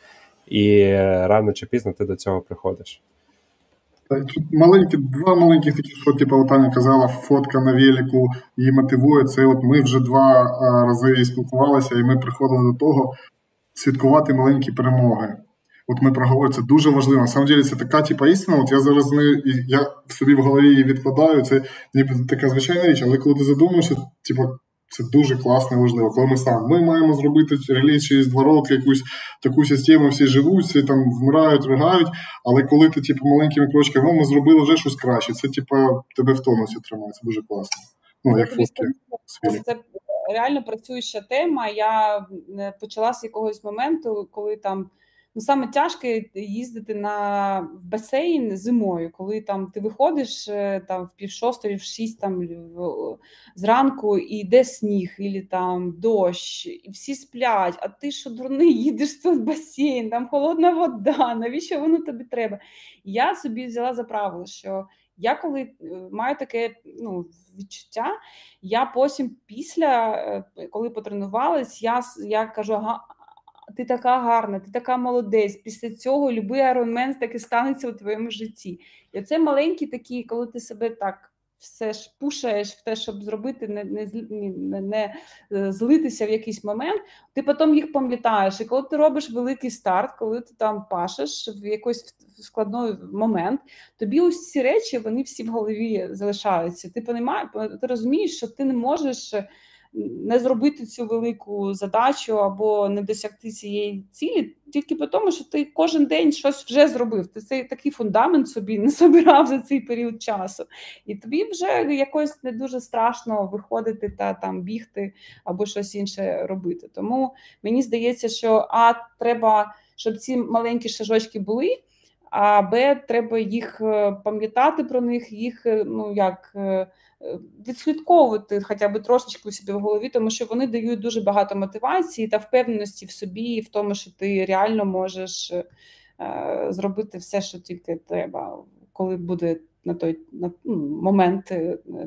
і рано чи пізно ти до цього приходиш. Тут маленькі, два маленьких такі, що типу, Таня казала, фотка на велику її мотивує. Це от ми вже два рази спілкувалися, і ми приходили до того святкувати маленькі перемоги. От ми проговорили, це дуже важливо. На самом деле це така типа істина. От я зараз не я собі в голові її відкладаю. Це ніби така звичайна річ, але коли ти задумаєшся, типа. Це дуже класно і важливо. Коли ми сам ми маємо зробити реліз через два роки якусь таку систему, всі живуть, всі там вмирають, ригають. Але коли ти, типу, маленькими крочками, ми зробили вже щось краще. Це типу, тебе в тонусі тримає. Це дуже класно. Ну як фотки. Це реально працююча тема. Я почала з якогось моменту, коли там Ну, саме тяжко їздити на басейн зимою, коли там ти виходиш е, там в пів шостої, в шість там зранку і йде сніг, і там дощ, і всі сплять. А ти що дурний, (laughs) їдеш в басейн, там холодна вода. Навіщо воно тобі треба? Я собі взяла за правило, що я коли е, маю таке ну, відчуття, я потім після, е, коли потренувалась, я я кажу, ага, ти така гарна, ти така молодець. Після цього любий айронмен таки станеться у твоєму житті. І це маленькі такі, коли ти себе так все ж пушаєш в те, щоб зробити, не не, не, не е, злитися в якийсь момент, ти потім їх пам'ятаєш. І коли ти робиш великий старт, коли ти там пашеш в якийсь складний момент, тобі ось ці речі вони всі в голові залишаються. Ти понімаєш, ти розумієш, що ти не можеш не зробити цю велику задачу або не досягти цієї цілі, тільки по тому, що ти кожен день щось вже зробив. Ти цей такий фундамент собі не (laughs) собирав за цей період часу, і тобі вже якось не дуже страшно виходити та там бігти або щось інше робити. Тому мені здається, що а треба, щоб ці маленькі шажочки були. А Б, треба їх е, пам'ятати про них, їх е, ну як е, відслідковувати хоча б трошечки у собі в голові, тому що вони дають дуже багато мотивації та впевненості в собі, і в тому, що ти реально можеш зробити все, що тільки треба, коли буде на той на, ну, момент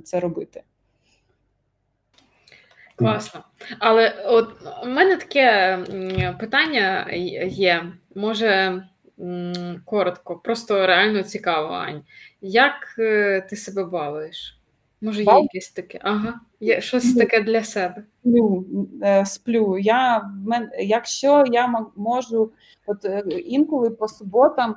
це робити. Класно. Але от у мене таке питання є. Може коротко, просто реально цікаво, Ань. Як е, ти себе балуєш? Може, є якесь таке. Ага, є щось таке для себе. Сплю, е, сплю. Я, Якщо я можу, от е, інколи по суботам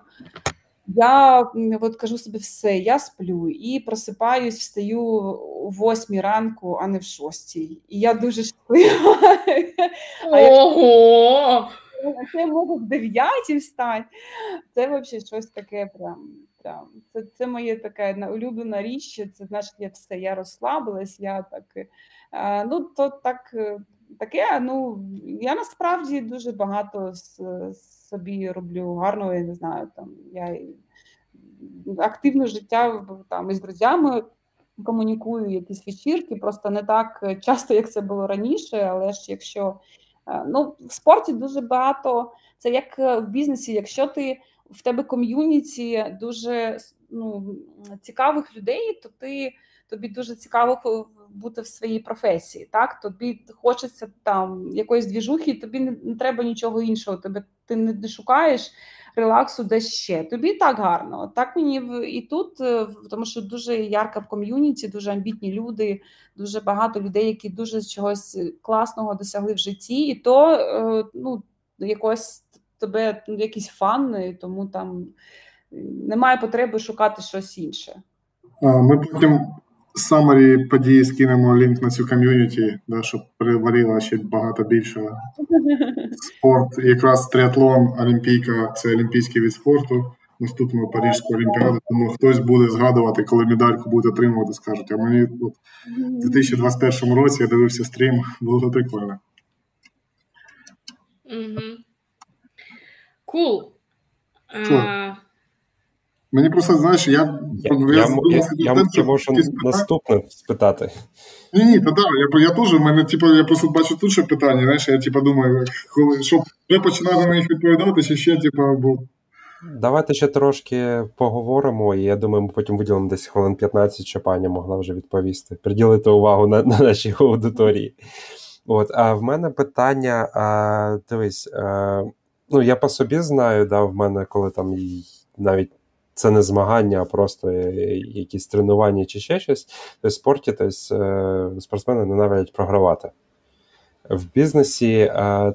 я от кажу собі все, я сплю і просипаюсь, встаю о восьмій ранку, а не в шостій. І я дуже щаслива. (laughs) Ого! Я можу в дев'ятій встати, це взагалі щось таке прям прям це це моє така улюблена річ. Це значить, я все, я розслабилась, я так е, ну то так е, таке. Ну я насправді дуже багато собі роблю гарного, я не знаю. Там я активне життя там із друзями. Комунікую якісь вечірки, просто не так часто, як це було раніше, але ж якщо е, ну в спорті дуже багато, це як в бізнесі, якщо ти в тебе ком'юніті дуже ну, цікавих людей, то ти тобі дуже цікаво бути в своїй професії. Так, тобі хочеться там якоїсь двіжухи, тобі не, не треба нічого іншого. Тебе ти не шукаєш релаксу десь ще. Тобі так гарно. Так мені і тут, е, тому що дуже ярка в ком'юніті, дуже амбітні люди, дуже багато людей, які дуже чогось класного досягли в житті, і то е, ну якось тебе ну, якийсь фан, тому там немає потреби шукати щось інше. Ми потім самарі події скинемо лінк на цю ком'юніті, да, щоб переварила ще багато більше. Спорт, якраз триатлон, Олімпійка це олімпійський від спорту. Наступного Парижську олімпіаду, тому хтось буде згадувати, коли медальку буде отримувати, скажуть. А мені от, в 2021 році я дивився стрім, було прикольно. Кул. А... Мені просто знаєш, я я, я, я, я, можу наступне спитати. Ні, ні, та да, я я теж, в мене, типу, я просто бачу тут ще питання, знаєш, я типу, думаю, коли щоб вже починати на них відповідати, чи ще, типу, бо. Давайте ще трошки поговоримо, і я думаю, ми потім виділимо десь хвилин 15, щоб Аня могла вже відповісти, приділити увагу на на нашій аудиторії. От, А в мене питання: а, дивись. А, Ну, я по собі знаю, да, в мене, коли там навіть це не змагання, а просто якісь тренування чи ще щось, то в спорті тобто, спортсмени ненавидять програвати. В бізнесі е,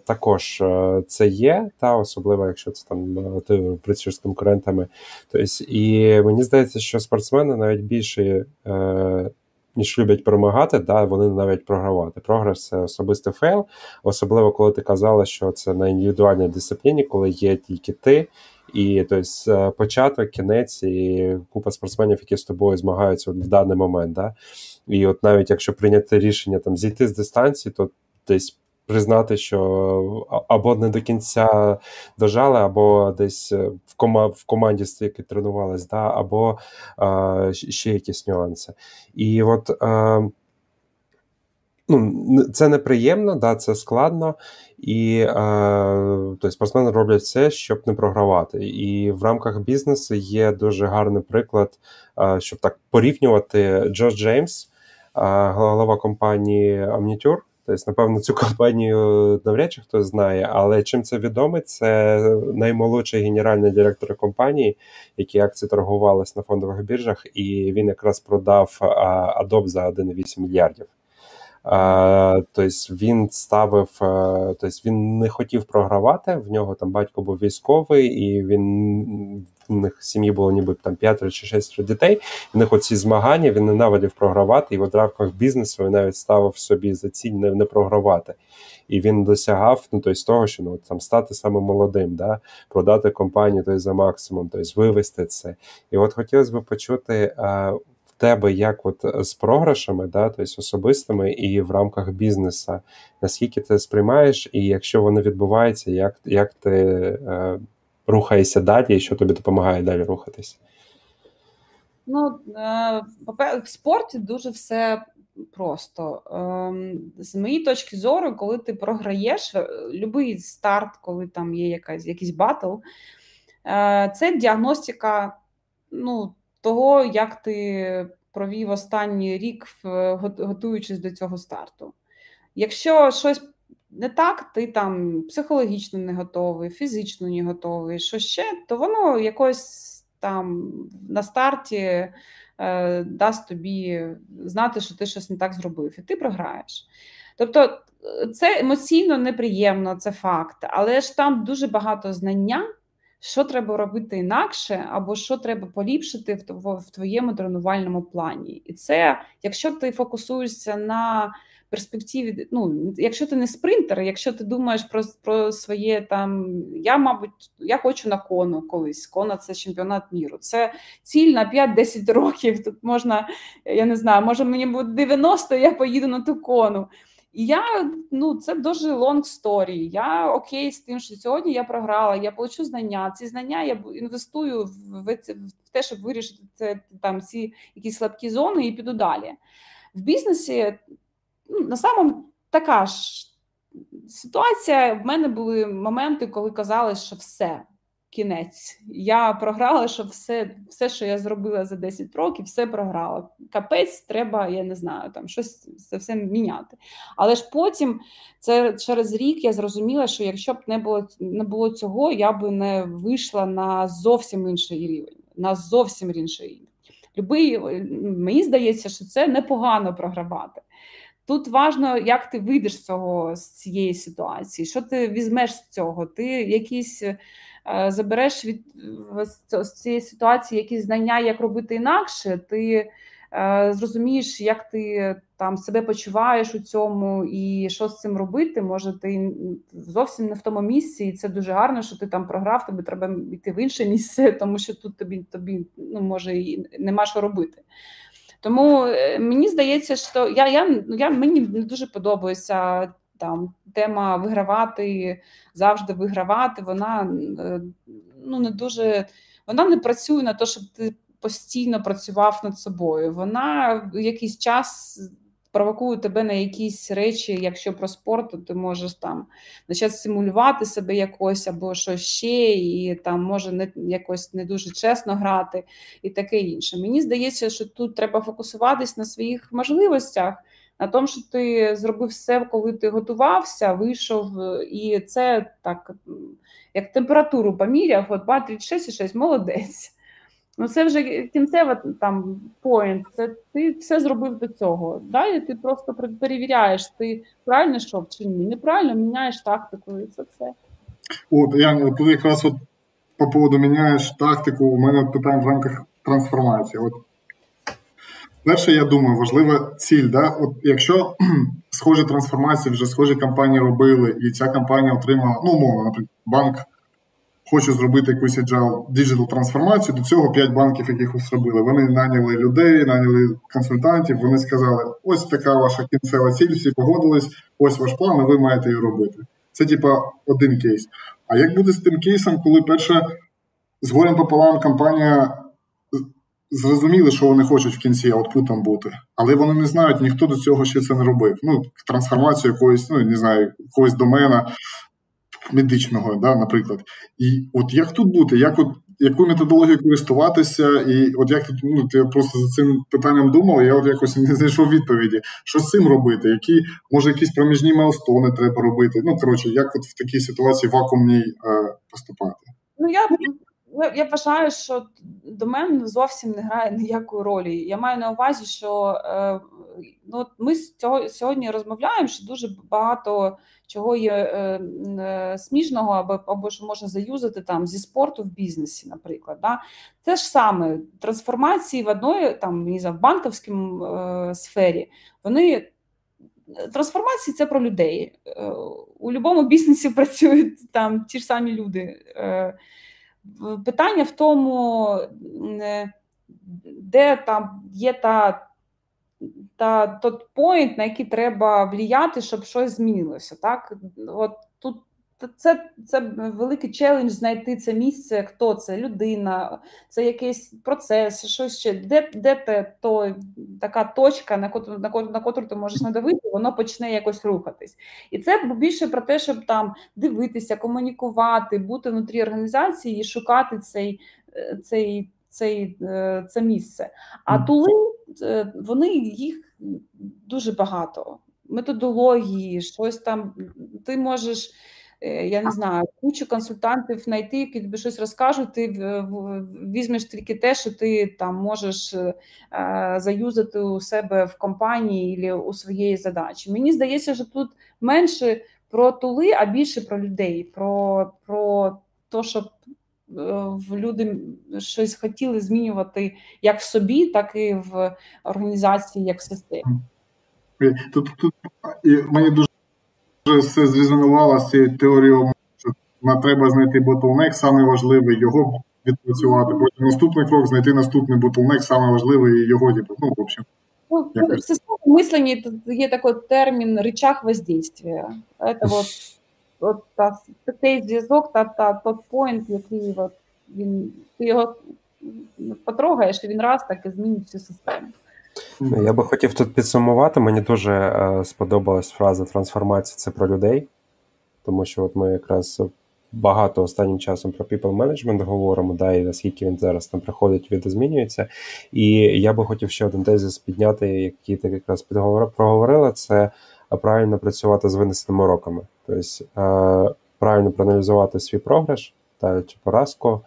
також е, це є, та особливо, якщо це там ти працюєш з конкурентами. Тобто, і мені здається, що спортсмени навіть більше е, ніж люблять перемагати, да, вони навіть програвати. Програш це особистий fail, особливо коли ти казала, що це на індивідуальній дисципліні, коли є тільки ти. І тобто, початок, кінець і купа спортсменів, які з тобою змагаються в даний момент. Да? І от навіть якщо прийняти рішення там зійти з дистанції, то десь признати, що або не до кінця дожали, або десь в кома в команді стільки тренувались, да, або а, ще якісь нюанси. І от а, ну, це неприємно, да, це складно, і е, тобто спортсмени роблять все, щоб не програвати. І в рамках бізнесу є дуже гарний приклад, е, щоб так порівнювати Джош Джеймс, е, голова компанії Omniture. Тобто, напевно, цю (laughs) компанію навряд чи хтось знає, але чим це відоме, це наймолодший генеральний директор компанії, які акції торгувалися на фондових біржах, і він якраз продав Adobe за 1,8 мільярдів. Тобто він ставив, тобто він не хотів програвати. В нього там батько був військовий, і він в них в сім'ї було ніби там п'ятеро чи шестеро дітей. В них оці змагання він ненавидів програвати, і в рамках бізнесу він навіть ставив собі за ціль не, не програвати. І він досягав ну, тобто, того, що ну, там стати саме молодим, да, продати компанію тобто, за максимум, тобто вивести це. І от хотілося б почути тебе як от е, з програшами, да, тобто особистими і в рамках бізнесу, наскільки ти сприймаєш, і якщо вони відбуваються, як як ти е, рухаєшся далі і що тобі допомагає далі рухатись? Ну, е, в спорті дуже все просто. Ем, з моєї точки зору, коли ти програєш, е, будь-який старт, коли там є якась, якийсь батл, це діагностика. ну, того, як ти провів останній рік, готуючись до цього старту. Якщо щось не так, ти там психологічно не готовий, фізично не готовий, що ще, то воно якось там на старті е, дасть тобі знати, що ти щось не так зробив, і ти програєш. Тобто це емоційно неприємно, це факт, але ж там дуже багато знання що треба робити інакше, або що треба поліпшити в твоєму тренувальному плані. І це, якщо ти фокусуєшся на перспективі, ну якщо ти не спринтер, якщо ти думаєш про про своє там, я, мабуть, я хочу на кону колись. Кона це чемпіонат міру. Це ціль на 5-10 років. Тут можна, я не знаю, може мені буде 90, я поїду на ту кону. І я ну це дуже long story. Я окей з тим, що сьогодні я програла, я получу знання. Ці знання я інвестую в, в те, щоб вирішити це там ці якісь слабкі зони, і піду далі. В бізнесі ну, на самому така ж ситуація. В мене були моменти, коли казали, що все кінець. Я програла, що все, все, що я зробила за 10 років, все програла. Капець, треба, я не знаю, там щось це все міняти. Але ж потім, це через рік я зрозуміла, що якщо б не було не було цього, я би не вийшла на зовсім інший рівень, на зовсім інший рівень. Любий, мені здається, що це непогано програвати. Тут важно, як ти вийдеш з цього з цієї ситуації, що ти візьмеш з цього? Ти якісь забереш від з цієї ситуації якісь знання, як робити інакше, ти е, зрозумієш, як ти там себе почуваєш у цьому і що з цим робити. Може, ти зовсім не в тому місці, і це дуже гарно, що ти там програв, тобі треба йти в інше місце, (laughs) тому що тут тобі тобі ну, може і нема що робити. Тому е, мені здається, що я я, я мені не дуже подобається там тема вигравати, завжди вигравати, вона е, ну не дуже вона не працює на те, щоб ти постійно працював над собою. Вона якийсь час. Провокує тебе на якісь речі, якщо про спорт, то ти можеш там почати симулювати себе якось або що ще, і там може не якось не дуже чесно грати, і таке інше. Мені здається, що тут треба фокусуватись на своїх можливостях, на тому, що ти зробив все, коли ти готувався, вийшов, і це так, як температуру поміряв, от 2,36,6, молодець. Ну, це вже кінцева там поінт. Це ти все зробив до цього. Далі ти просто перевіряєш, ти правильно йшов чи ні. Неправильно міняєш тактику, і це все. От я тут якраз от по поводу міняєш тактику. У мене питання в рамках трансформації. От Перше, я думаю, важлива ціль. Да? От Якщо схожі трансформації вже схожі компанії робили, і ця компанія отримала, ну, умовно, наприклад, банк хочу зробити якусь agile digital трансформацію. До цього п'ять банків якихось робили. Вони наняли людей, наняли консультантів. Вони сказали: ось така ваша кінцева ціль, всі погодились, ось ваш план, і ви маєте її робити. Це типа один кейс. А як буде з тим кейсом, коли перше з горем пополам компанія зрозуміли, що вони хочуть в кінці аутпутом бути, але вони не знають, ніхто до цього ще це не робив. Ну, трансформацію якоїсь, ну не знаю, якогось домена медичного, да, наприклад. І от як тут бути, як от яку методологію користуватися, і от як тут ну я просто за цим питанням думав, я от якось не знайшов відповіді, що з цим робити, які може якісь проміжні мелстони треба робити. Ну коротше, як от в такій ситуації вакуумній е, поступати? Ну я я вважаю, що домен зовсім не грає ніякої ролі. Я маю на увазі, що е, ну, ми цього сьогодні розмовляємо, що дуже багато чого є е, е, сміжного, або або що можна заюзати там зі спорту в бізнесі, наприклад. Да? Те ж саме трансформації в одної там не знаю, в банківській сфері. Вони трансформації це про людей. У будь-якому бізнесі (laughs) працюють там ті ж самі люди. Питання в тому, е, де там є та та той point, на який треба вліяти, щоб щось змінилося. Так? От це це великий челендж знайти це місце, хто це людина, це якийсь процес, щось ще, де де те то така точка, на котру на котру, на котру ти можеш надавити, воно почне якось рухатись. І це більше про те, щоб там дивитися, комунікувати, бути внутрі організації і шукати цей е, цей, цей, е, це місце. А тули е, вони їх дуже багато. Методології, щось там ти можеш. Е, я не знаю, кучу консультантів знайти, які тобі щось розкажуть, ти візьмеш тільки те, що ти там можеш е, заюзати у себе в компанії або у своєї задачі. Мені здається, що тут менше про тули, а більше про людей, про про те, щоб е, люди щось хотіли змінювати як в собі, так і в організації, як в системі. Тут тут мені дуже все зрезонувало з цією теорією, що нам треба знайти ботлнек, саме важливий, його відпрацювати. Потім наступний крок знайти наступний ботлнек, саме важливий і його типу, ну, в общем. Ну, в системном мисленні є такий термін рычаг воздействия. Це от, от та, той зв'язок, та, та тот поінт, який от, він, ти його потрогаєш, і він раз так і змінить всю систему. Ну, я би хотів тут підсумувати. Мені дуже е, сподобалась фраза трансформація це про людей, тому що от ми якраз багато останнім часом про people management говоримо, да, і наскільки він зараз там приходить, видозмінюється. І я би хотів ще один тезис підняти, який ти якраз проговорила, це правильно працювати з винесеними уроками. Тобто е, правильно проаналізувати свій програш та чи поразку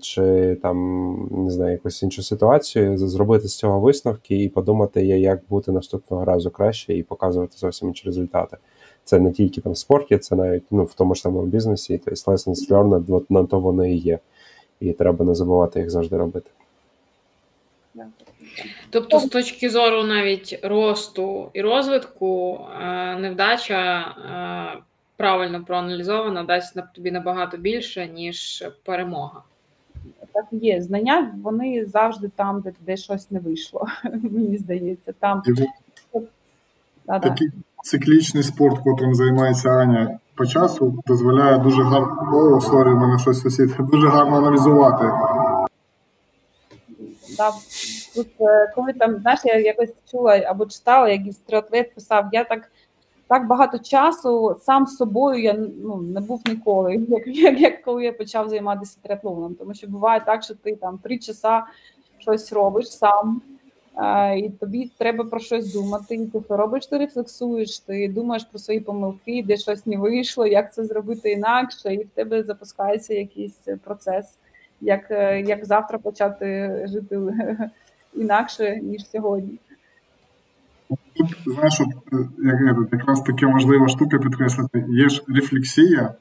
чи там не знаю якусь іншу ситуацію, зробити з цього висновки і подумати, як бути наступного разу краще і показувати зовсім інші результати. Це не тільки там в спорті, це навіть ну, в тому ж самому бізнесі, тобто lessons learned, от на то вони і є. І треба не забувати їх завжди робити. Тобто, з точки зору навіть росту і розвитку, е, невдача е, правильно проаналізована, дасть тобі набагато більше, ніж перемога. Так є. Знання вони завжди там, де де щось не вийшло. (laughs) Мені здається, там такий циклічний спорт, котрим займається Аня по часу, дозволяє дуже гарно О, sorry, в мене щось сусід, (laughs) дуже гарно аналізувати. Да. Тут, е, коли там, знаєш, я якось чула або читала, як триатлет писав, я так так багато часу сам з собою я ну, не був ніколи, (laughs) як, як як, коли я почав займатися триатлоном. Тому що буває так, що ти там три часа щось робиш сам, а, і тобі треба про щось думати. І ти що робиш, ти рефлексуєш, ти думаєш про свої помилки, де щось не вийшло, як це зробити інакше, і в тебе запускається якийсь процес, як, як завтра почати жити (laughs) інакше ніж сьогодні. Тут, знаєш, от, як, якраз таке важлива штука підкреслити, є ж рефлексія,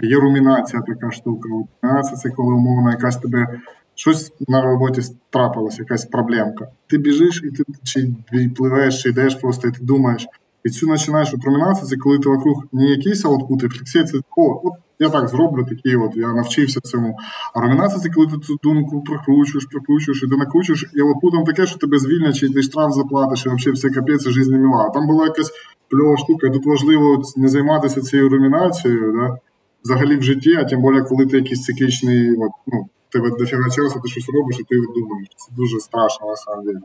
є румінація така штука. Румінація це коли умовно якась тебе щось на роботі трапилось, якась проблемка. Ти біжиш і ти чи пливеш, чи йдеш просто, і ти думаєш. І цю починаєш от румінація, це коли ти вокруг не якийсь аутпут, рефлексія це о, от я так зроблю, такі от я навчився цьому. А ромінація це коли ти цю думку прокручуєш, прокручуєш, і ти накручуєш, і от потім таке, що тебе звільнять, чи ти штраф заплатиш, і взагалі все капець, і життя мила. Там була якась пльова штука, і тут важливо не займатися цією румінацією, да? взагалі в житті, а тим більше, коли ти якийсь циклічний, от, ну, тебе дофіга часу, ти щось робиш, і ти думаєш. Це дуже страшно, на самом деле.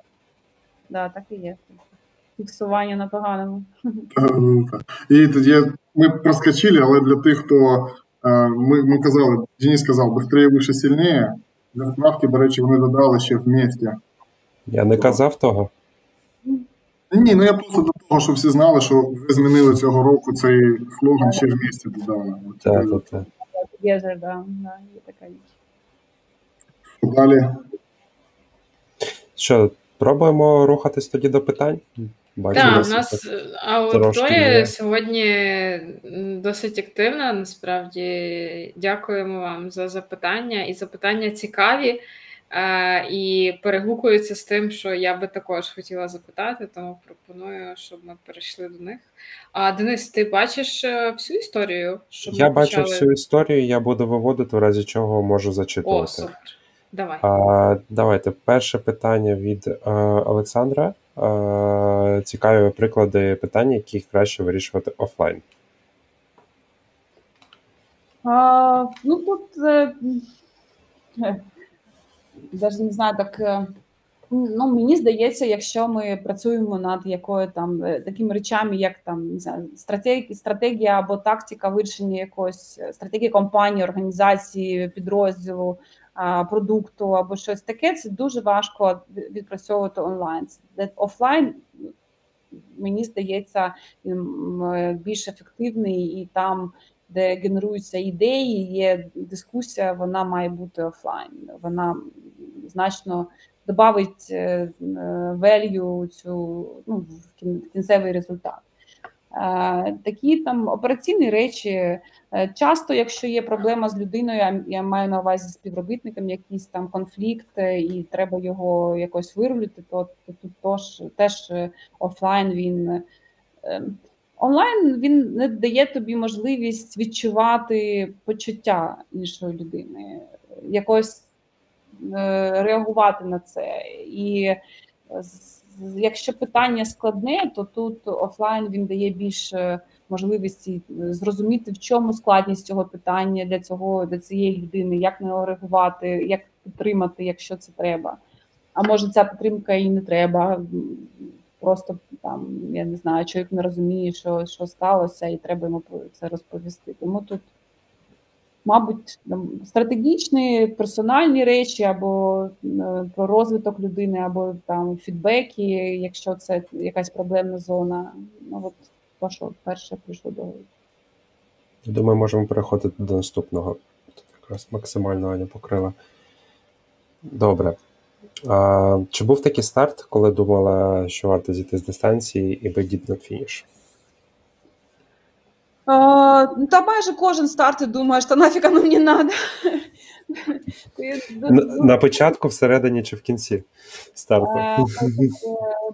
Да, так і є. Фіксування на поганому. І тоді ми проскочили, але для тих, хто ми ми казали, Денис сказав, быстрее, вище, сильніше. Для справки, до речі, вони додали ще вместе. Я не казав того. Ні, ну я просто до того, що всі знали, що ви змінили цього року цей слоган ще вместе додали. Так, так, так. Є, да, да, є така річ. Далі. Що, пробуємо рухатись тоді до питань? Так, у нас аудиторія сьогодні досить активна. Насправді дякуємо вам за запитання і запитання цікаві. І перегукуються з тим, що я би також хотіла запитати, тому пропоную, щоб ми перейшли до них. А Денис, ти бачиш е, всю історію? Щоб я бачу почали... всю історію, я буду виводити, в разі чого можу зачитувати. О, супер. Давай. А, Давайте. Перше питання від а, е, Олександра. А, Цікаві приклади питань, які краще вирішувати офлайн. А, Ну тут е, навіть не знаю, так е, ну мені здається, якщо ми працюємо над якою там е, такими речами, як там не знаю, стратегія, стратегія або тактика вирішення якоїсь е, стратегії компанії, організації, підрозділу. Продукту або щось таке, це дуже важко відпрацьовувати онлайн. Офлайн, мені здається, більш ефективний і там де генеруються ідеї, є дискусія, вона має бути офлайн. Вона значно додавить е, value цю ну, в кінцевий результат. Е, такі там операційні речі. Е, часто, якщо є проблема з людиною, я маю на увазі з співробітником якийсь там конфлікт, і треба його якось вирулити, то тут теж, теж офлайн він онлайн він не дає тобі можливість відчувати почуття іншої людини, якось е, реагувати на це. І якщо питання складне, то тут офлайн він дає більше можливості зрозуміти, в чому складність цього питання для цього для цієї людини, як нього реагувати, як підтримати, якщо це треба. А може ця підтримка і не треба просто там я не знаю, чоловік не розуміє, що що сталося, і треба йому це розповісти. Тому тут, мабуть, стратегічні персональні речі, або е, про розвиток людини, або там фідбеки, якщо це якась проблемна зона. Ну от то, що перше прийшло до голови. Думаю, можемо переходити до наступного. Тут якраз максимально Аня покрила. Добре. А, Чи був такий старт, коли думала, що варто зійти з дистанції і ви did not finish? Та майже кожен старт думає, що нафіг оно мені треба. На початку, всередині чи в кінці старту? Е,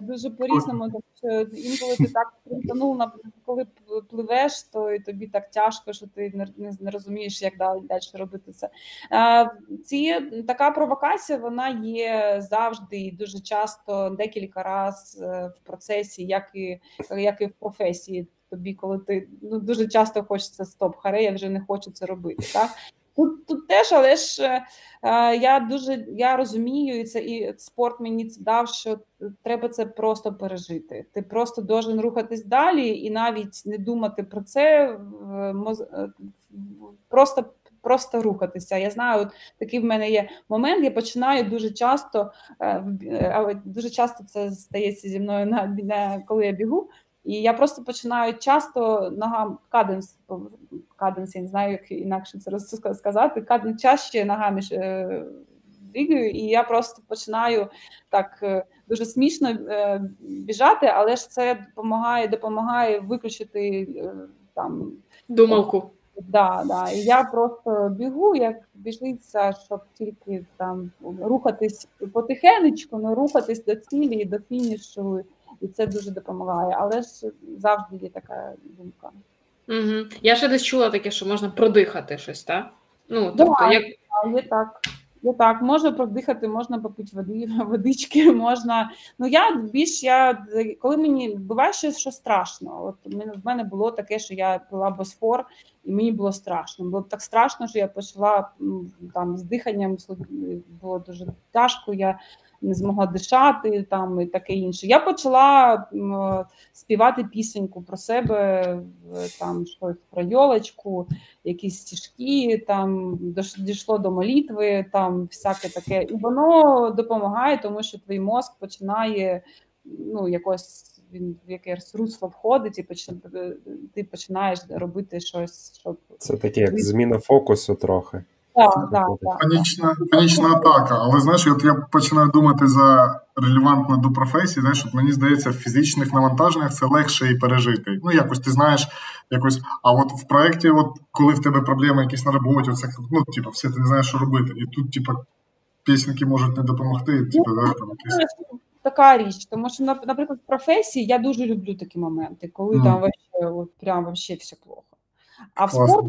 (laughs) дуже по-різному, тому що інколи ти так притонув, коли пливеш, то і тобі так тяжко, що ти не розумієш, як далі далі робити це. Е, ці така провокація вона є завжди і дуже часто декілька разів е, в процесі, як і як і в професії. Тобі, коли ти ну дуже часто хочеться стоп, харе, я вже не хочу це робити. Так Тут тут теж, але ж е, е, я дуже я розумію, і це і спорт мені це дав, що треба це просто пережити. Ти просто должен рухатись далі і навіть не думати про це, е, просто просто рухатися. Я знаю, от такий в мене є момент. Я починаю дуже часто, але дуже часто це стається зі мною на, на коли я бігу. І я просто починаю часто ногам каденс, каденс, я не знаю, як інакше це сказати, каденс чаще ногами е, бігаю, і я просто починаю так е, дуже смішно е, біжати, але ж це допомагає допомагає виключити там думалку. Да, да. І я просто бігу, як біжиться, щоб тільки там рухатись потихенечку, ну рухатись до цілі, до фінішу і це дуже допомагає. Але ж завжди є така думка. Угу. Я ще десь чула таке, що можна продихати щось, так? Ну, тобто, да, як... є так. Ну так, можна продихати, можна попити води, (laughs) водички, можна. Ну я більш я коли мені буває щось, що страшно. От в мене було таке, що я пила босфор, і мені було страшно. Було так страшно, що я почала там з диханням було дуже тяжко. Я не змогла дишати там і таке інше. Я почала співати пісеньку про себе, там щось про йолочку, якісь стіжки, там дійшло до молитви, там всяке таке. І воно допомагає, тому що твій мозк починає ну, якось. Він в якесь русло входить, і ти починаєш робити щось, щоб це таке, як зміна фокусу трохи. Так, так, так. Панічна панічна атака. Але знаєш, от я починаю думати за релевантно до професії, знаєш, от мені здається, в фізичних навантаженнях це легше і пережити. Ну, якось ти знаєш, якось. А от в проєкті, от коли в тебе проблеми якісь на роботі, це ну, типу, все, ти не знаєш, що робити. І тут, типу, пісеньки можуть не допомогти. Типу, да, там якісь. Така річ, тому що, наприклад, в професії я дуже люблю такі моменти, коли mm. там вообще, от, прям вообще все плохо. А в спорті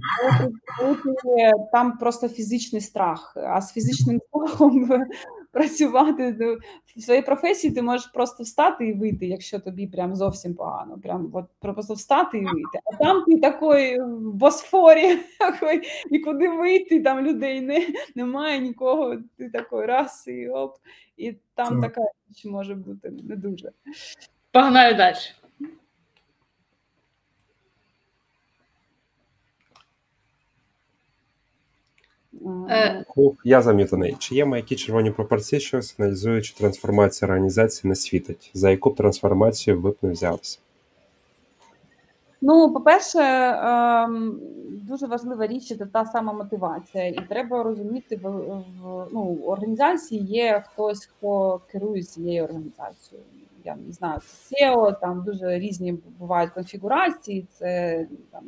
там просто фізичний страх. А з фізичним страхом (laughs) працювати ну, в своїй професії ти можеш просто встати і вийти, якщо тобі прям зовсім погано. Прям от просто встати і вийти. А там ти такий в босфорі, (laughs) і куди вийти, там людей не, немає нікого. Ти такий раз і оп, і там така річ може бути не дуже. Погнали далі. Е, я замітаний. Чи є маякі червоні пропорції, що сигналізують, трансформація організації не світить? За яку б трансформацію ви б не взялися? Ну, по-перше, ем, дуже важлива річ це та сама мотивація, і треба розуміти, в, в ну, організації є хтось, хто керує цією організацією. Я не знаю, це SEO, там дуже різні бувають конфігурації. Це там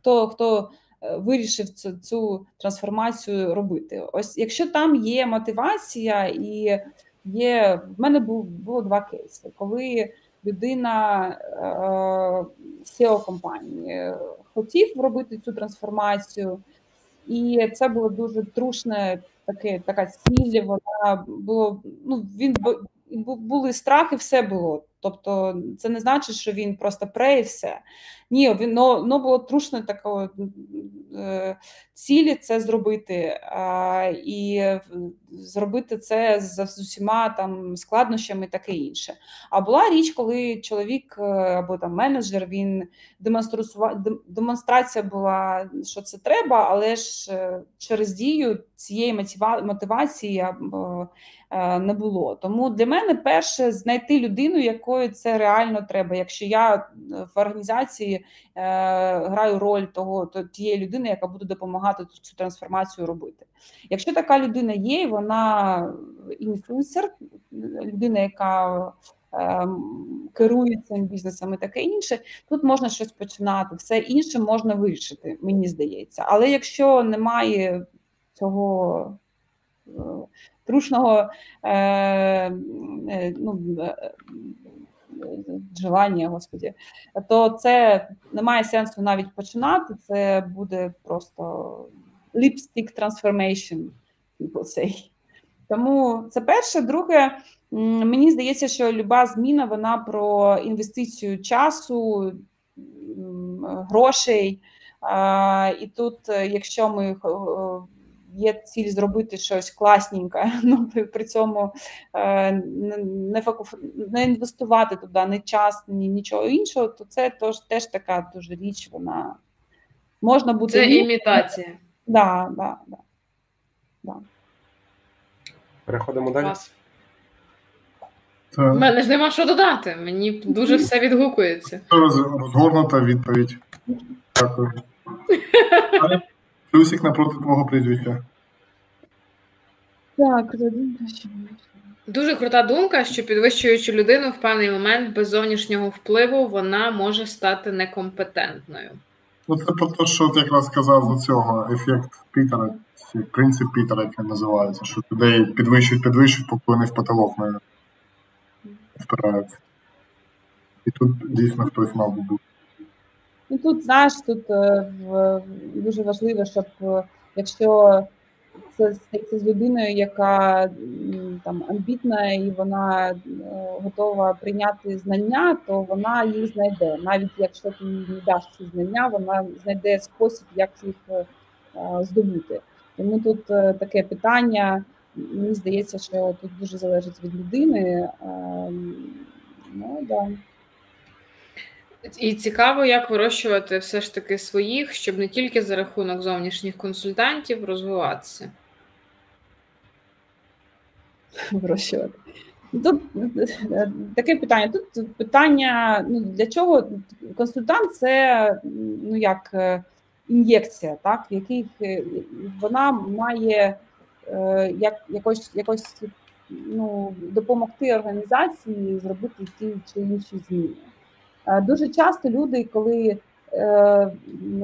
хто хто. Е, вирішив цю цю трансформацію робити. Ось якщо там є мотивація, і є в мене був було два кейси, коли людина е, SEO компанії хотів робити цю трансформацію, і це було дуже трушне таке, така ціль. Вона було ну він були страхи, все було. Тобто, це не значить, що він просто пре і все. Ні, він но, но було трушно такого е, цілі це зробити, а, і зробити це з, з усіма там складнощами, таке інше. А була річ, коли чоловік е, або там менеджер він демонстрував демонстрація була, що це треба, але ж е, через дію цієї мотивації не було. Тому для мене перше знайти людину, якою це реально треба. Якщо я в організації е, граю роль того то тієї людини, яка буде допомагати цю трансформацію робити. Якщо така людина є, вона інфлюенсер, людина, яка е, керує цим бізнесом і таке інше, тут можна щось починати, все інше можна вирішити, мені здається. Але якщо немає цього. Е, трушного е, е, ну, е, желання, господі, то це не має сенсу навіть починати. Це буде просто lipstick transformation, people say. Тому це перше. Друге, мені здається, що люба зміна вона про інвестицію часу, грошей. І тут, якщо ми є ціль зробити щось класненьке, (laughs) ну при цьому е, не факу... не інвестувати туди ні час, ні нічого іншого, то це тож, теж така дуже річ, вона можна бути. Це імітація. Да, да, да. Да. Переходимо далі. У мене ж нема що додати. Мені дуже все відгукується. Розгорнута відповідь. Дякую. (laughs) Плюсик напроти твого прізвища. Так, Дуже крута думка, що підвищуючи людину в певний момент без зовнішнього впливу, вона може стати некомпетентною. Ну, це про те, що ти якраз сказав до цього ефект Пітера, принцип Пітера, як він називається, що людей підвищують, підвищують, поки вони в потолок не впираються. І тут дійсно хтось мав би бути. Ну тут знаєш, тут е, дуже важливо, щоб е, якщо це стається з людиною, яка там амбітна і вона е, готова прийняти знання, то вона їх знайде. Навіть якщо ти не даш ці знання, вона знайде спосіб, як їх здобути. Тому тут таке питання. Мені здається, що тут дуже залежить від людини. Ем, ну да. І цікаво, як вирощувати все ж таки своїх, щоб не тільки за рахунок зовнішніх консультантів розвиватися. Вирощувати. Тут таке питання. Тут питання: ну для чого консультант це ну як е, ін'єкція, так, в яких е, вона має е, як якось якось ну, допомогти організації зробити ті чи інші зміни. Е, дуже часто люди, коли е,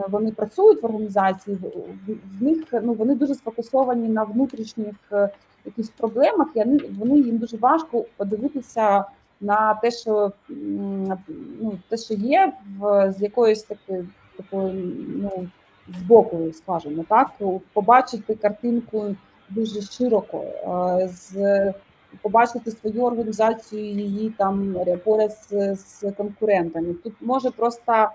вони працюють в організації, в них ну вони дуже сфокусовані на внутрішніх е, якихось проблемах, і вони, їм дуже важко подивитися на те, що ну, те, що є, в з якоїсь такої такої, ну збоку, скажімо так, побачити картинку дуже широко. з побачити свою організацію, її там поряд з, з конкурентами. Тут може просто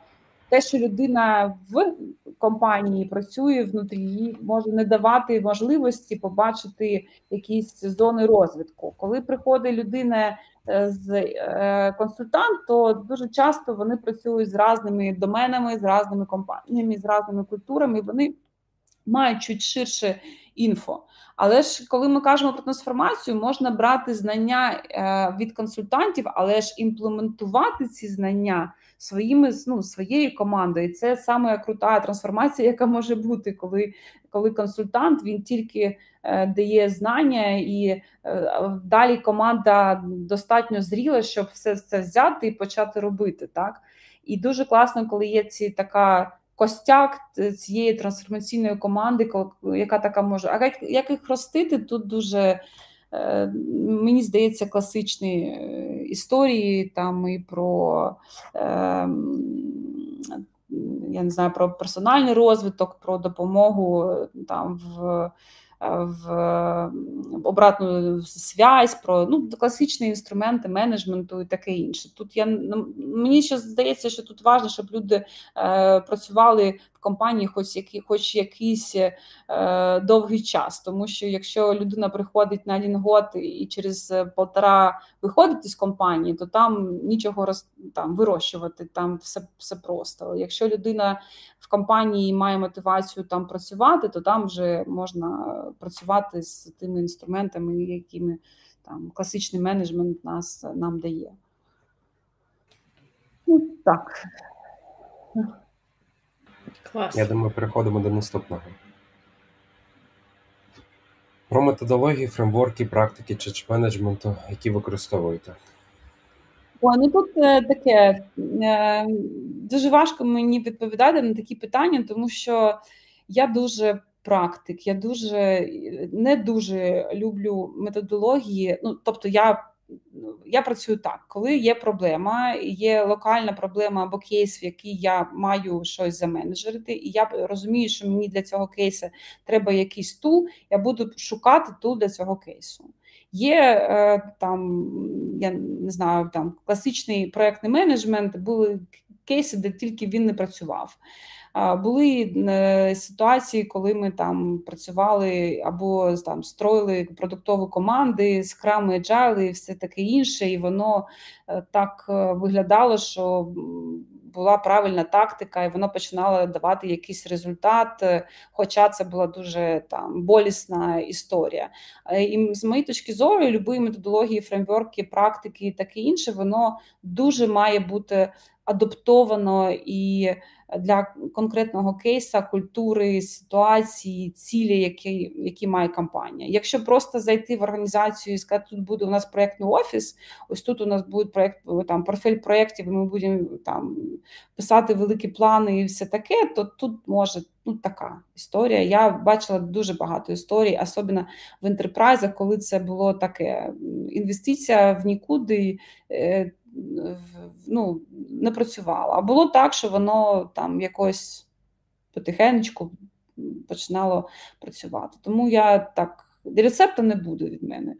те, що людина в компанії працює внутрі, їй може не давати можливості побачити якісь зони розвитку. Коли приходить людина е, з е, консультант, то дуже часто вони працюють з різними доменами, з різними компаніями, з різними культурами. Вони мають чуть ширше інфо. Але ж коли ми кажемо про трансформацію, можна брати знання е, від консультантів, але ж імплементувати ці знання своїми ну, своєю командою. Це саме крута трансформація, яка може бути, коли коли консультант він тільки е, дає знання, і е, далі команда достатньо зріла, щоб все це взяти і почати робити. так. І дуже класно, коли є ці така костяк цієї трансформаційної команди, яка така може. А як, їх ростити, тут дуже. Е, мені здається, класичні е, історії там і про ем, я не знаю про персональний розвиток, про допомогу там в в обратну связь, про ну, класичні інструменти менеджменту і таке інше. Тут я мені ще здається, що тут важливо, щоб люди е, працювали компанії, хоч які, хоч якийсь е, довгий час. Тому що якщо людина приходить на год і через полтора виходить із компанії, то там нічого роз, там вирощувати, там все все просто. Якщо людина в компанії має мотивацію там працювати, то там вже можна працювати з тими інструментами, якими там класичний менеджмент нас нам дає. Ну, так. Клас. Я думаю, переходимо до наступного. Про методології, фреймворки, практики чи менеджменту, які використовуєте. О, ну тут е, таке е, дуже важко мені відповідати на такі питання, тому що я дуже практик. Я дуже не дуже люблю методології. Ну, тобто, я я працюю так, коли є проблема, є локальна проблема або кейс, в який я маю щось заменеджерити, і я розумію, що мені для цього кейсу треба якийсь тул, я буду шукати тул для цього кейсу. Є е, там, я не знаю, там класичний проектний менеджмент, були кейси, де тільки він не працював. Були е, ситуації, коли ми там працювали або там строїли продуктові команди, скрами, agile і все таке інше, і воно е, так е, виглядало, що була правильна тактика, і воно починало давати якийсь результат, хоча це була дуже там болісна історія. І з моєї точки зору, любої методології, фреймворки, практики і таке інше, воно дуже має бути адаптовано і для конкретного кейса, культури, ситуації, цілі, які які має компанія. Якщо просто зайти в організацію і сказати, тут буде у нас проєктний офіс, ось тут у нас буде проєкт, там портфель проєктів, ми будемо там писати великі плани і все таке, то тут може ну, така історія. Я бачила дуже багато історій, особливо в інтерпрайзах, коли це було таке інвестиція в нікуди, е, ну, не працювало. А було так, що воно там якось потихенечку починало працювати. Тому я так, рецепту не буде від мене.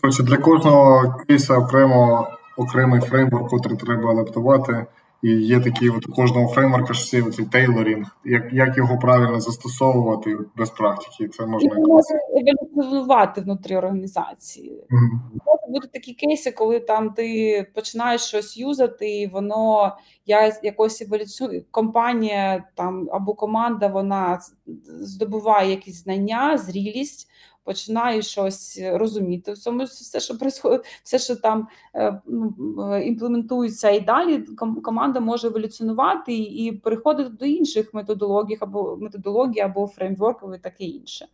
Коротше, Для кожного кейса окремо окремий фреймворк, який треба адаптувати. І є такі от у кожного фреймворка ж всі оцей тейлорінг, як як його правильно застосовувати без практики. Це можна еволюціонувати внутрі організації. Mm-hmm. Можуть бути такі кейси, коли там ти починаєш щось юзати, і воно я якось еволюцію компанія там або команда вона здобуває якісь знання, зрілість починаю щось розуміти в цьому все, що происходить, все, що там е, ну, е, імплементується, і далі команда може еволюціонувати і переходити до інших методологій або методологій, або фреймворків і таке інше.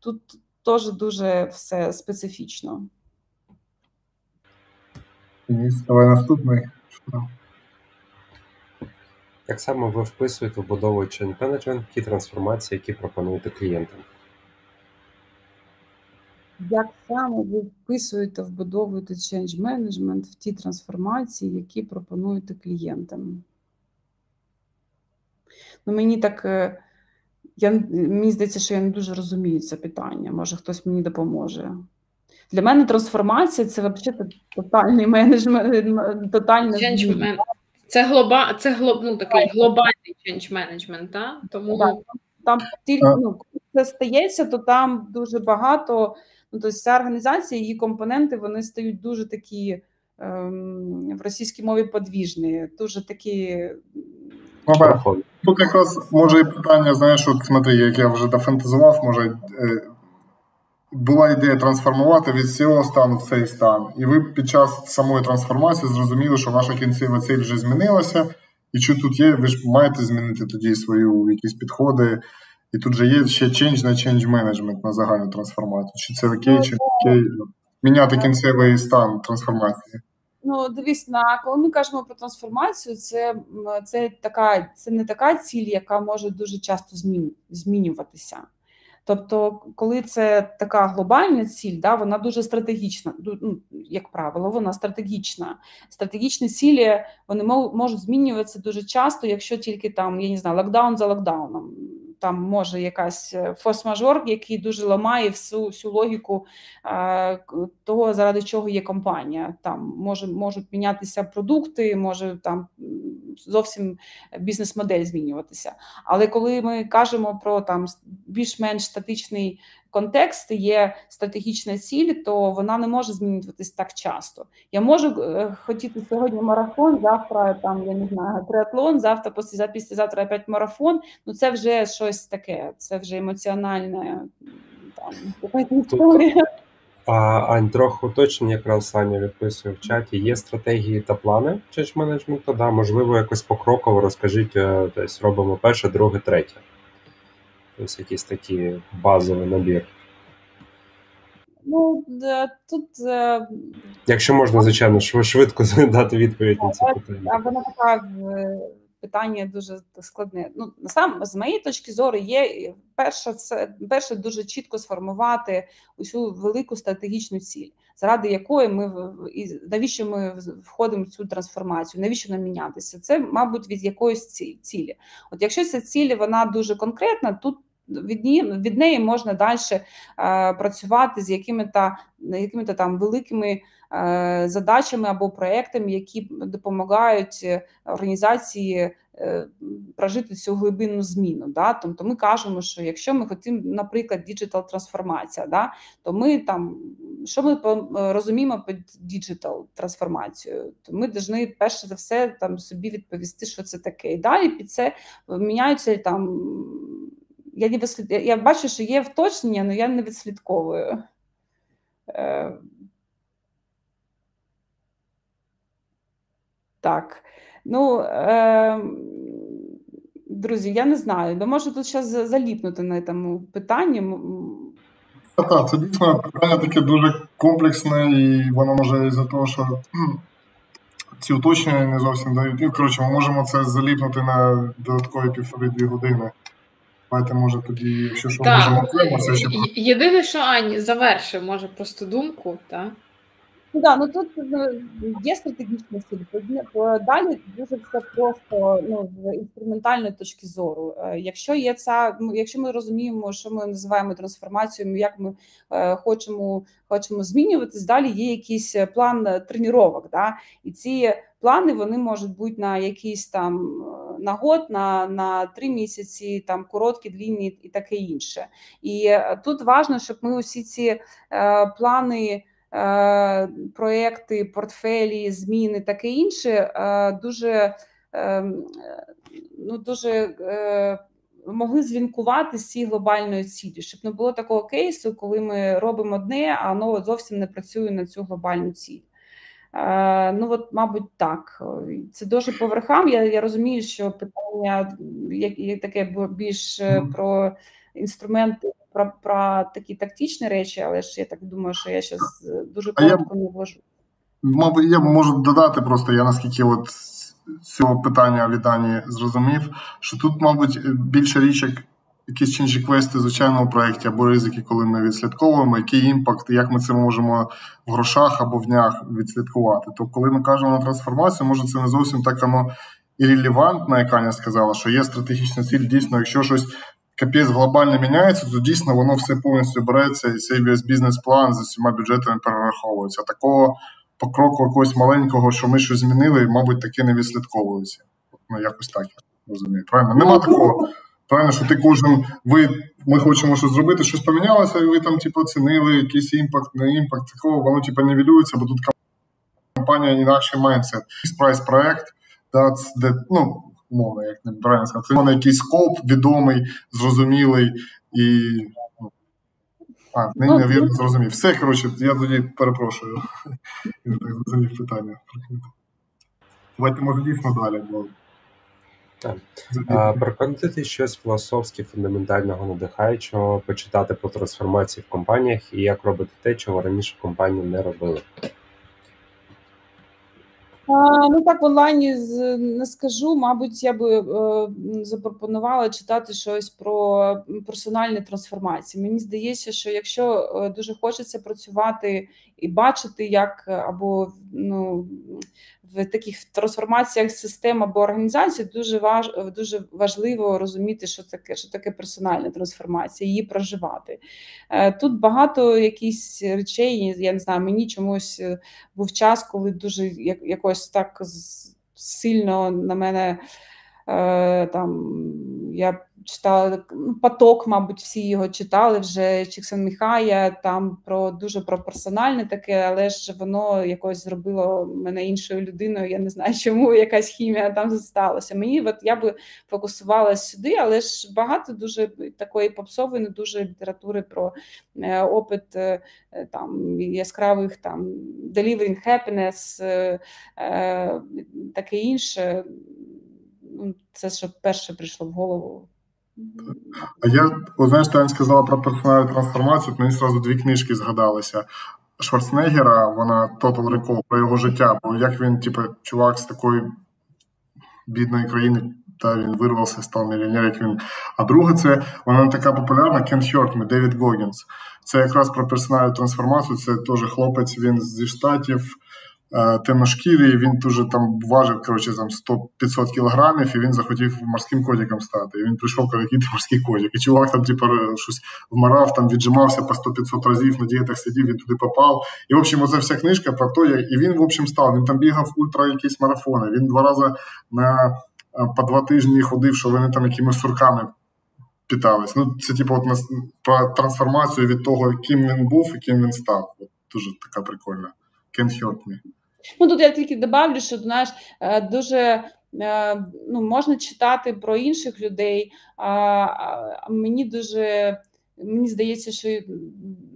Тут теж дуже все специфічно. Давай наступний. Як саме ви вписуєте в будову change management ті трансформації, які пропонуєте клієнтам? Як саме ви вписуєте, вбудовуєте change management в ті трансформації, які пропонуєте клієнтам? Ну, Мені так, е, я, мені здається, що я не дуже розумію це питання. Може, хтось мені допоможе. Для мене трансформація це взагалі тотальний менеджмент, тотальний Change Це глоба, це глоб, ну, такий глобальний change management, так? Тому так, там тільки ну, коли це стається, то там дуже багато. Ну, тобто ця організація, її компоненти вони стають дуже такі ем, в російській мові подвіжні, дуже такі. Ну, Тут якраз може і питання, знаєш, от смотри, як я вже дофантазував, може е, була ідея трансформувати від цього стану в цей стан. І ви під час самої трансформації зрозуміли, що ваша кінцева ціль вже змінилася, і що тут є, ви ж маєте змінити тоді свої якісь підходи. І тут же є ще change на change management на загальну трансформацію. Чи це окей, чи не окей? Міняти кінцевий стан трансформації. Ну, дивись, на коли ми кажемо про трансформацію, це це така, це не така ціль, яка може дуже часто змін, змінюватися. Тобто, коли це така глобальна ціль, да, вона дуже стратегічна. Ну, як правило, вона стратегічна. Стратегічні цілі вони можуть змінюватися дуже часто, якщо тільки там я не знаю, локдаун за локдауном там може якась е, форс-мажор, який дуже ламає всю всю логіку е, того, заради чого є компанія. Там може можуть мінятися продукти, може там зовсім бізнес-модель змінюватися. Але коли ми кажемо про там більш-менш статичний контекст, є стратегічна ціль, то вона не може змінюватись так часто. Я можу е, хотіти сьогодні марафон, завтра там я не знаю, триатлон, завтра після післязавтра опять марафон. Ну це вже щось таке, це вже емоціональне там історія. А, Ань, трохи уточнення, якраз Аня відписує в чаті. Є стратегії та плани change менеджменту? Да, можливо, якось покроково розкажіть, е, десь робимо перше, друге, третє. Ось якийсь такий базовий набір. Ну, тут. Е, Якщо можна, звичайно, швидко (laughs) дати відповідь на це питання. А вона така питання дуже складне. Ну сам з моєї точки зору є перше, це перше дуже чітко сформувати усю велику стратегічну ціль, заради якої ми і навіщо ми входимо в цю трансформацію, навіщо нам мінятися? Це, мабуть, від якоїсь цілі. От якщо ця ціль вона дуже конкретна, тут від неї, від неї можна далі е, працювати з якими-то якими-то там великими е, задачами або проектами, які допомагають е, організації прожити цю глибинну зміну. Да? Тобто ми кажемо, що якщо ми хотімо, наприклад, digital трансформація, да? то ми там що ми розуміємо під digital трансформацією, то ми повинні перше за все там собі відповісти, що це таке. І далі під це міняються там я не вислід... я бачу, що є вточнення, але я не відслідковую. Е... Так. Ну, е... друзі, я не знаю, бо можу тут зараз заліпнути на цьому питанні. Так, це дійсно питання таке дуже комплексне, і воно може із-за того, що ці уточнення не зовсім дають. Коротше, ми можемо це заліпнути на додаткові півтори-дві години. Давайте, може, тоді, якщо що, так. можемо окремо, це Єдине, що Ані завершив, може, просто думку, так? Ну да, ну тут ну, є стратегічна ціль. Далі дуже все просто ну, з інструментальної точки зору. Е, якщо є ця, якщо ми розуміємо, що ми називаємо трансформацією, як ми е, хочемо хочемо змінюватись, далі є якийсь план тренувок. Да? І ці плани вони можуть бути на якийсь там на год, на на три місяці, там короткі, длінні і таке інше. І тут важливо, щоб ми усі ці е, плани. Е, проекти, портфелі, зміни, таке інше, е, дуже ну, дуже е, могли звінкувати з цією глобальною цілі, щоб не було такого кейсу, коли ми робимо одне, а воно зовсім не працює на цю глобальну ціль. Ну, от, мабуть, так. Це дуже по верхам. Я я розумію, що питання як, таке більш про інструменти про про такі тактичні речі, але ж я так думаю, що я зараз е, дуже коротко не вложу. Мабуть, я можу додати просто, я наскільки от цього питання від Дані зрозумів, що тут, мабуть, більше річ, як якісь change request и звичайному проєкті або ризики, коли ми відслідковуємо, який impact, як ми це можемо в грошах або в днях відслідкувати. То коли ми кажемо на трансформацію, може це не зовсім так воно і релевантно, як Аня сказала, що є стратегічна ціль, дійсно, якщо щось капець глобально міняється, то дійсно воно все повністю береться, і цей весь бізнес-план з усіма бюджетами перераховується. Такого по кроку якогось маленького, що ми щось змінили, мабуть, таки не відслідковується. Ну, якось так я розумію. Правильно? Нема такого. Правильно, що ти кожен, ви, ми хочемо щось зробити, щось помінялося, і ви там, типу, оцінили якийсь impact, не impact, такого, воно типу, нівелюється, бо тут компанія інакший mindset. Fixed price проект, де, ну, умовно, як не правильно сказати, це якийсь scope відомий, зрозумілий і. Ну, а, не, не вірно зрозумів. Все, коротше, я тоді перепрошую. Я так зрозумів питання. Давайте, може, дійсно далі. бо... Так. А, Прокоментуйте щось філософське, фундаментального, надихаючого, почитати про трансформації в компаніях і як робити те, чого раніше компанії не робили. Ну так в онлайні не скажу. Мабуть, я би е, запропонувала читати щось про персональні трансформації. Мені здається, що якщо е, дуже хочеться працювати і бачити, як або ну в таких трансформаціях систем або організацій, дуже важ дуже важливо розуміти, що таке що таке персональна трансформація, її проживати. Е, тут багато якісь речей. Я не знаю, мені чомусь був час, коли дуже якось так сильно на мене е, там я читала ну, поток, мабуть, всі його читали вже Чіксенміхая, там про дуже про персональне таке, але ж воно якось зробило мене іншою людиною. Я не знаю, (laughs) чому якась хімія там сталася. Мені от я би фокусувалася сюди, але ж багато дуже такої попсової, не дуже літератури про е, опит е, там яскравих там delivering happiness, е, е, таке інше. Ну, це що перше прийшло в голову. А я, от знаєш, Таня сказала про персональну трансформацію, мені одразу дві книжки згадалися. Шварценеггера, вона Total Recall, про його життя, бо як він, типу, чувак з такої бідної країни, та він вирвався, став мільйонер, як він. А друге, це вона не така популярна Can't Hurt Девід Гогінс. Це якраз про персональну трансформацію. Це теж хлопець, він зі штатів. Е, темношкірий, він дуже там важив коротше, там 100-500 кілограмів, і він захотів морським котиком стати. І він прийшов, каже, морський котик. І чувак там, типу, щось вмирав, там віджимався по 100-500 разів, на дієтах сидів, він туди попав. І, в общем, оця вся книжка про те, і він, в общем, став. Він там бігав ультра якісь марафони. Він два рази на е, по два тижні ходив, що вони там якимись сурками питались. Ну, це, типу, от про трансформацію від того, ким він був і ким він став. От, Дуже така прикольна. Can't hurt me. Ну тут я тільки добавлю, що знаєш, е, дуже е, ну, можна читати про інших людей, а мені дуже. Мені здається, що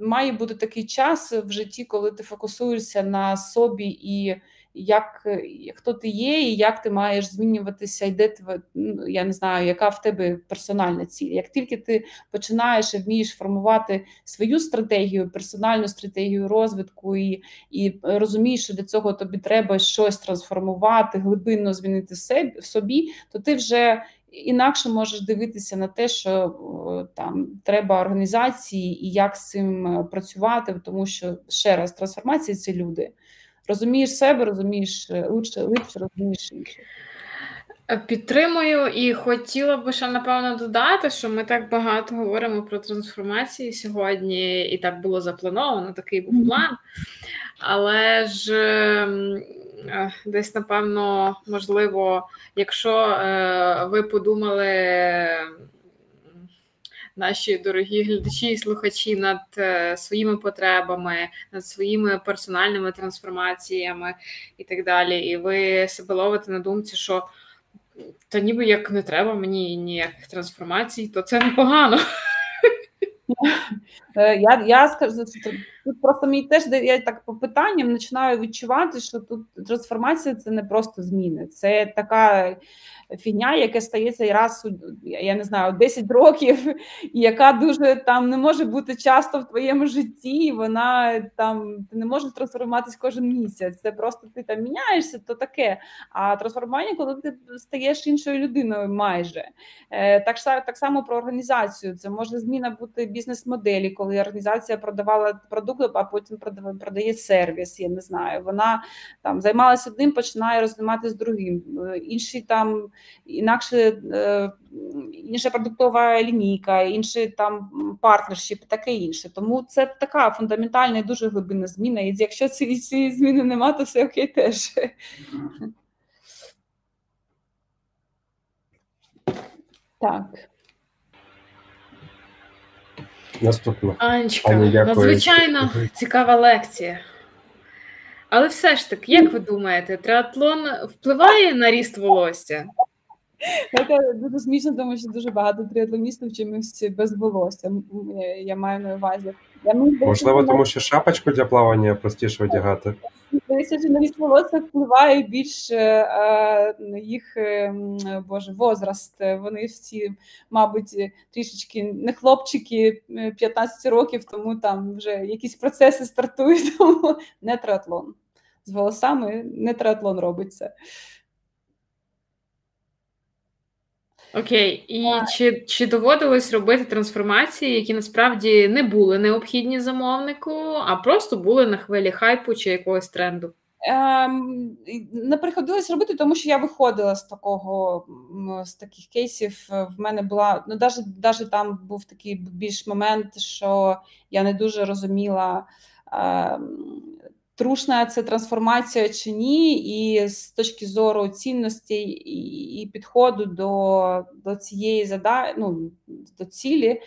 має бути такий час в житті, коли ти фокусуєшся на собі і як хто ти є, і як ти маєш змінюватися, і де ну, я не знаю, яка в тебе персональна ціль. Як тільки ти починаєш і вмієш формувати свою стратегію, персональну стратегію розвитку, і і розумієш, що для цього тобі треба щось трансформувати, глибинно змінити в собі, то ти вже інакше можеш дивитися на те, що там треба організації і як з цим працювати, тому що ще раз трансформація це люди. Розумієш себе, розумієш лучше, лучше розумієш інших. Підтримую і хотіла би ще напевно додати, що ми так багато говоримо про трансформації сьогодні, і так було заплановано, такий був план. Але ж ем, е, десь, напевно, можливо, якщо е, ви подумали, наші дорогі глядачі і слухачі над е, своїми потребами, над своїми персональними трансформаціями і так далі, і ви себе ловите на думці, що та ніби як не треба мені ніяких трансформацій, то це непогано. Е, я я скажу, тут просто мені теж я так по питанням починаю відчувати, що тут трансформація це не просто зміни, це така фігня, яке стається раз я не знаю 10 років, (laughs) і яка дуже там не може бути часто в твоєму житті. Вона там ти не можеш трансформуватись кожен місяць. Це просто ти там міняєшся, то таке. А трансформування, коли ти стаєш іншою людиною, майже е, так так само про організацію. Це може зміна бути бізнес-моделі, коли організація продавала продукт, а потім продає сервіс. Я не знаю. Вона там займалася одним, починає розвиватися другим. Е, інші там інакше е, інша продуктова лінійка, інший там партнершіп, таке інше. Тому це така фундаментальна і дуже глибинна зміна. І якщо цієї ці зміни немає, то все окей теж. Так. Наступно. Анечка, надзвичайно цікава лекція. Але все ж таки, як ви думаєте, триатлон впливає на ріст волосся? Це дуже смішно, тому що дуже багато триатлоністів чимось без волосся. Я маю на увазі. Я Можливо, тому що шапочку для плавання простіше одягати. Здається, що на волосся впливає більш е, їх е, боже, возраст. Вони всі, мабуть, трішечки не хлопчики 15 е, років, тому там вже якісь процеси стартують, (laughs) тому не триатлон. З волосами не триатлон робиться. Окей, і чи чи доводилось робити трансформації, які насправді не були необхідні замовнику, а просто були на хвилі хайпу чи якогось тренду? Ем, Не приходилось робити, тому що я виходила з такого з таких кейсів. В мене була ну, навіть, навіть там був такий більш момент, що я не дуже розуміла. Ем, трушна це трансформація чи ні, і з точки зору цінності і підходу до до цієї зада... ну, до цілі,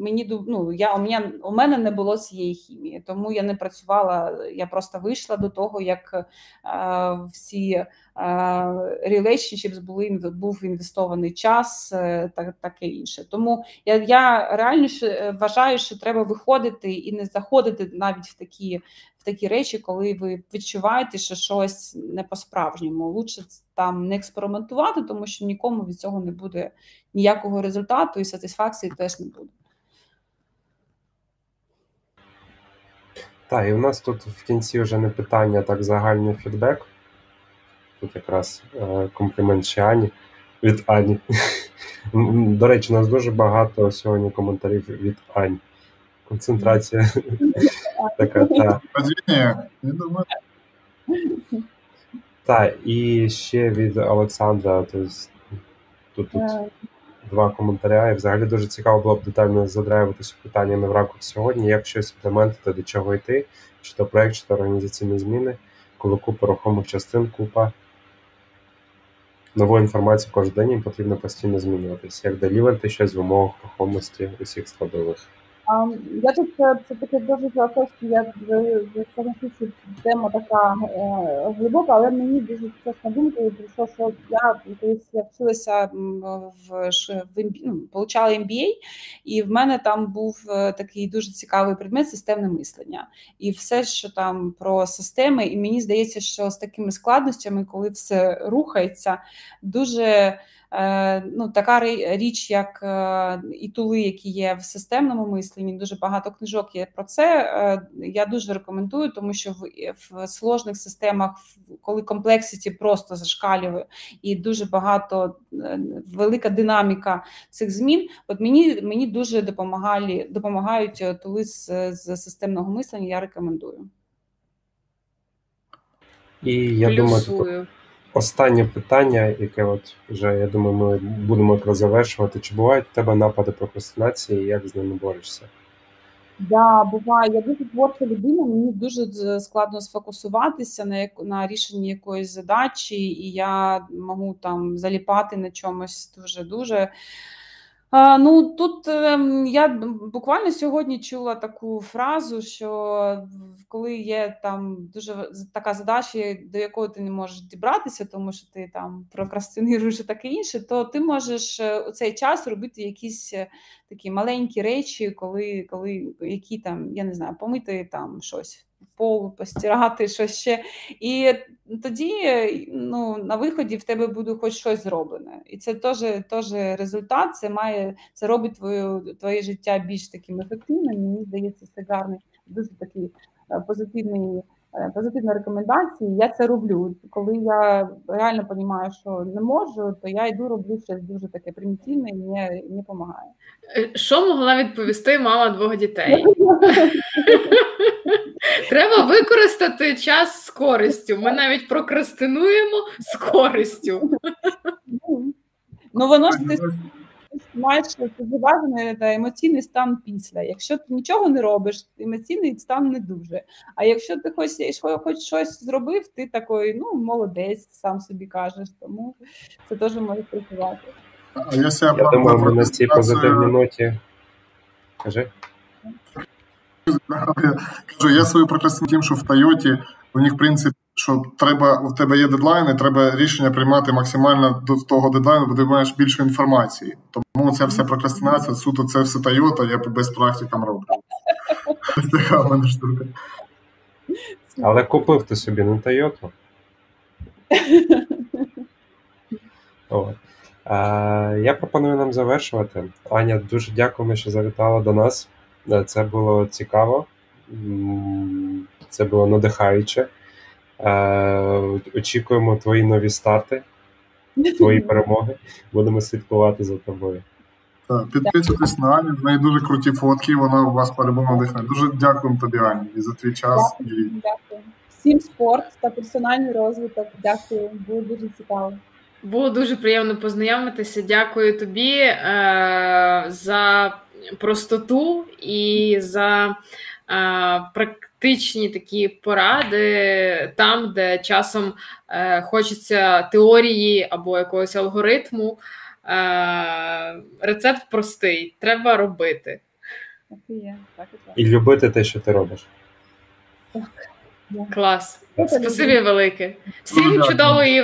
мені ну, я, у мене у мене не було цієї хімії, тому я не працювала. Я просто вийшла до того, як всі relationships були був інвестований час, е, та таке інше. Тому я я реально е, вважаю, що треба виходити і не заходити навіть в такі в такі речі, коли ви відчуваєте, що щось не по-справжньому. Лучше там не експериментувати, тому що нікому від цього не буде ніякого результату і сатисфакції теж не буде. Так, і в нас тут в кінці вже не питання, так загальний фідбек. Тут якраз е, комплімент ще Ані від Ані. (laughs) До речі, у нас дуже багато сьогодні коментарів від Ані. Концентрація (laughs) така. та. Так, і ще від Олександра. Тобто, тут тут два коментаря. І взагалі дуже цікаво було б детально задраюватися питаннями в рамках сьогодні, як щось імплементити, до чого йти, чи то проєкт, чи то організаційні зміни, коли купа рухомих частин, купа нової інформації кожен день їм потрібно постійно змінюватися, як долівати щось в умовах рухомості усіх складових. Я тут це таке дуже філософське, як що тема така е, глибока, але мені дуже чесно думка прийшло, що я колись я вчилася в в ну, получала MBA, і в мене там був е, такий дуже цікавий предмет системне мислення. І все, що там про системи, і мені здається, що з такими складностями, коли все рухається, дуже ну, така річ, як е, і тули, які є в системному мисленні. Дуже багато книжок є про це. Е, я дуже рекомендую, тому що в, в сложних системах, коли комплексіті просто зашкалює і дуже багато велика динаміка цих змін. От мені мені дуже допомагали, допомагають тули з, з системного мислення. Я рекомендую. І я Плюсую. думаю, останнє питання, яке от вже я думаю, ми будемо якраз завершувати. Чи бувають у тебе напади прокрастинації, і як з ними борешся? Да, буває. Я дуже творча людина, мені дуже складно сфокусуватися на як на рішенні якоїсь задачі, і я можу там заліпати на чомусь дуже дуже. Ну тут ем, я буквально сьогодні чула таку фразу, що коли є там дуже така задача, до якої ти не можеш дібратися, тому що ти там прокрастинуєш і таке інше, то ти можеш е, у цей час робити якісь е, такі маленькі речі, коли коли які там я не знаю, помити там щось пол, постирати щось ще. І тоді ну, на виході в тебе буде хоч щось зроблене. І це теж теж результат, це має це робить твою, твоє життя більш таким ефективним. Мені здається, це гарний, дуже такий е, позитивний. Е, позитивна рекомендація, я це роблю. Коли я реально розумію, що не можу, то я йду роблю щось дуже таке примітивне і мені не допомагає. Е, що могла відповісти мама двох дітей? Треба використати час з користю. Ми навіть прокрастинуємо з користю. Ну воно ж ти маєш зважений та емоційний стан після. Якщо ти нічого не робиш, емоційний стан не дуже. А якщо ти хоч, хоч щось зробив, ти такий, ну молодець, сам собі кажеш, тому це теж може працювати. Я думаю, ми на цій позитивній ноті. Кажи. Кажу, я свою прокрастину тим, що в Тойоті у них принцип, що треба, у тебе є дедлайн, і треба рішення приймати максимально до того дедлайну, бо ти маєш більше інформації. Тому це все прокрастинація, суто це все Тойота, я без практикам роблю. Ось така в мене штука. Але купив ти собі не Тойоту. (laughs) Я пропоную нам завершувати. Аня, дуже дякуємо, що завітала до нас. Це було цікаво, це було надихаюче. Е, очікуємо твої нові старти, твої (laughs) перемоги. Будемо слідкувати за тобою. Так, Підписуйтесь на Аню, в неї дуже круті фотки, вона у вас по-любому надихне. Дуже дякуємо тобі, Ані, і за твій час. Дякую. Дякую. Всім спорт та персональний розвиток. Дякую, було дуже цікаво. Було дуже приємно познайомитися. Дякую тобі е, за простоту і за е, практичні такі поради там, де часом е, хочеться теорії або якогось алгоритму. Е, Рецепт простий, треба робити. Так і є, так і так. І любити те, що ти робиш. Так. Клас. Спасибі велике. Всім чудової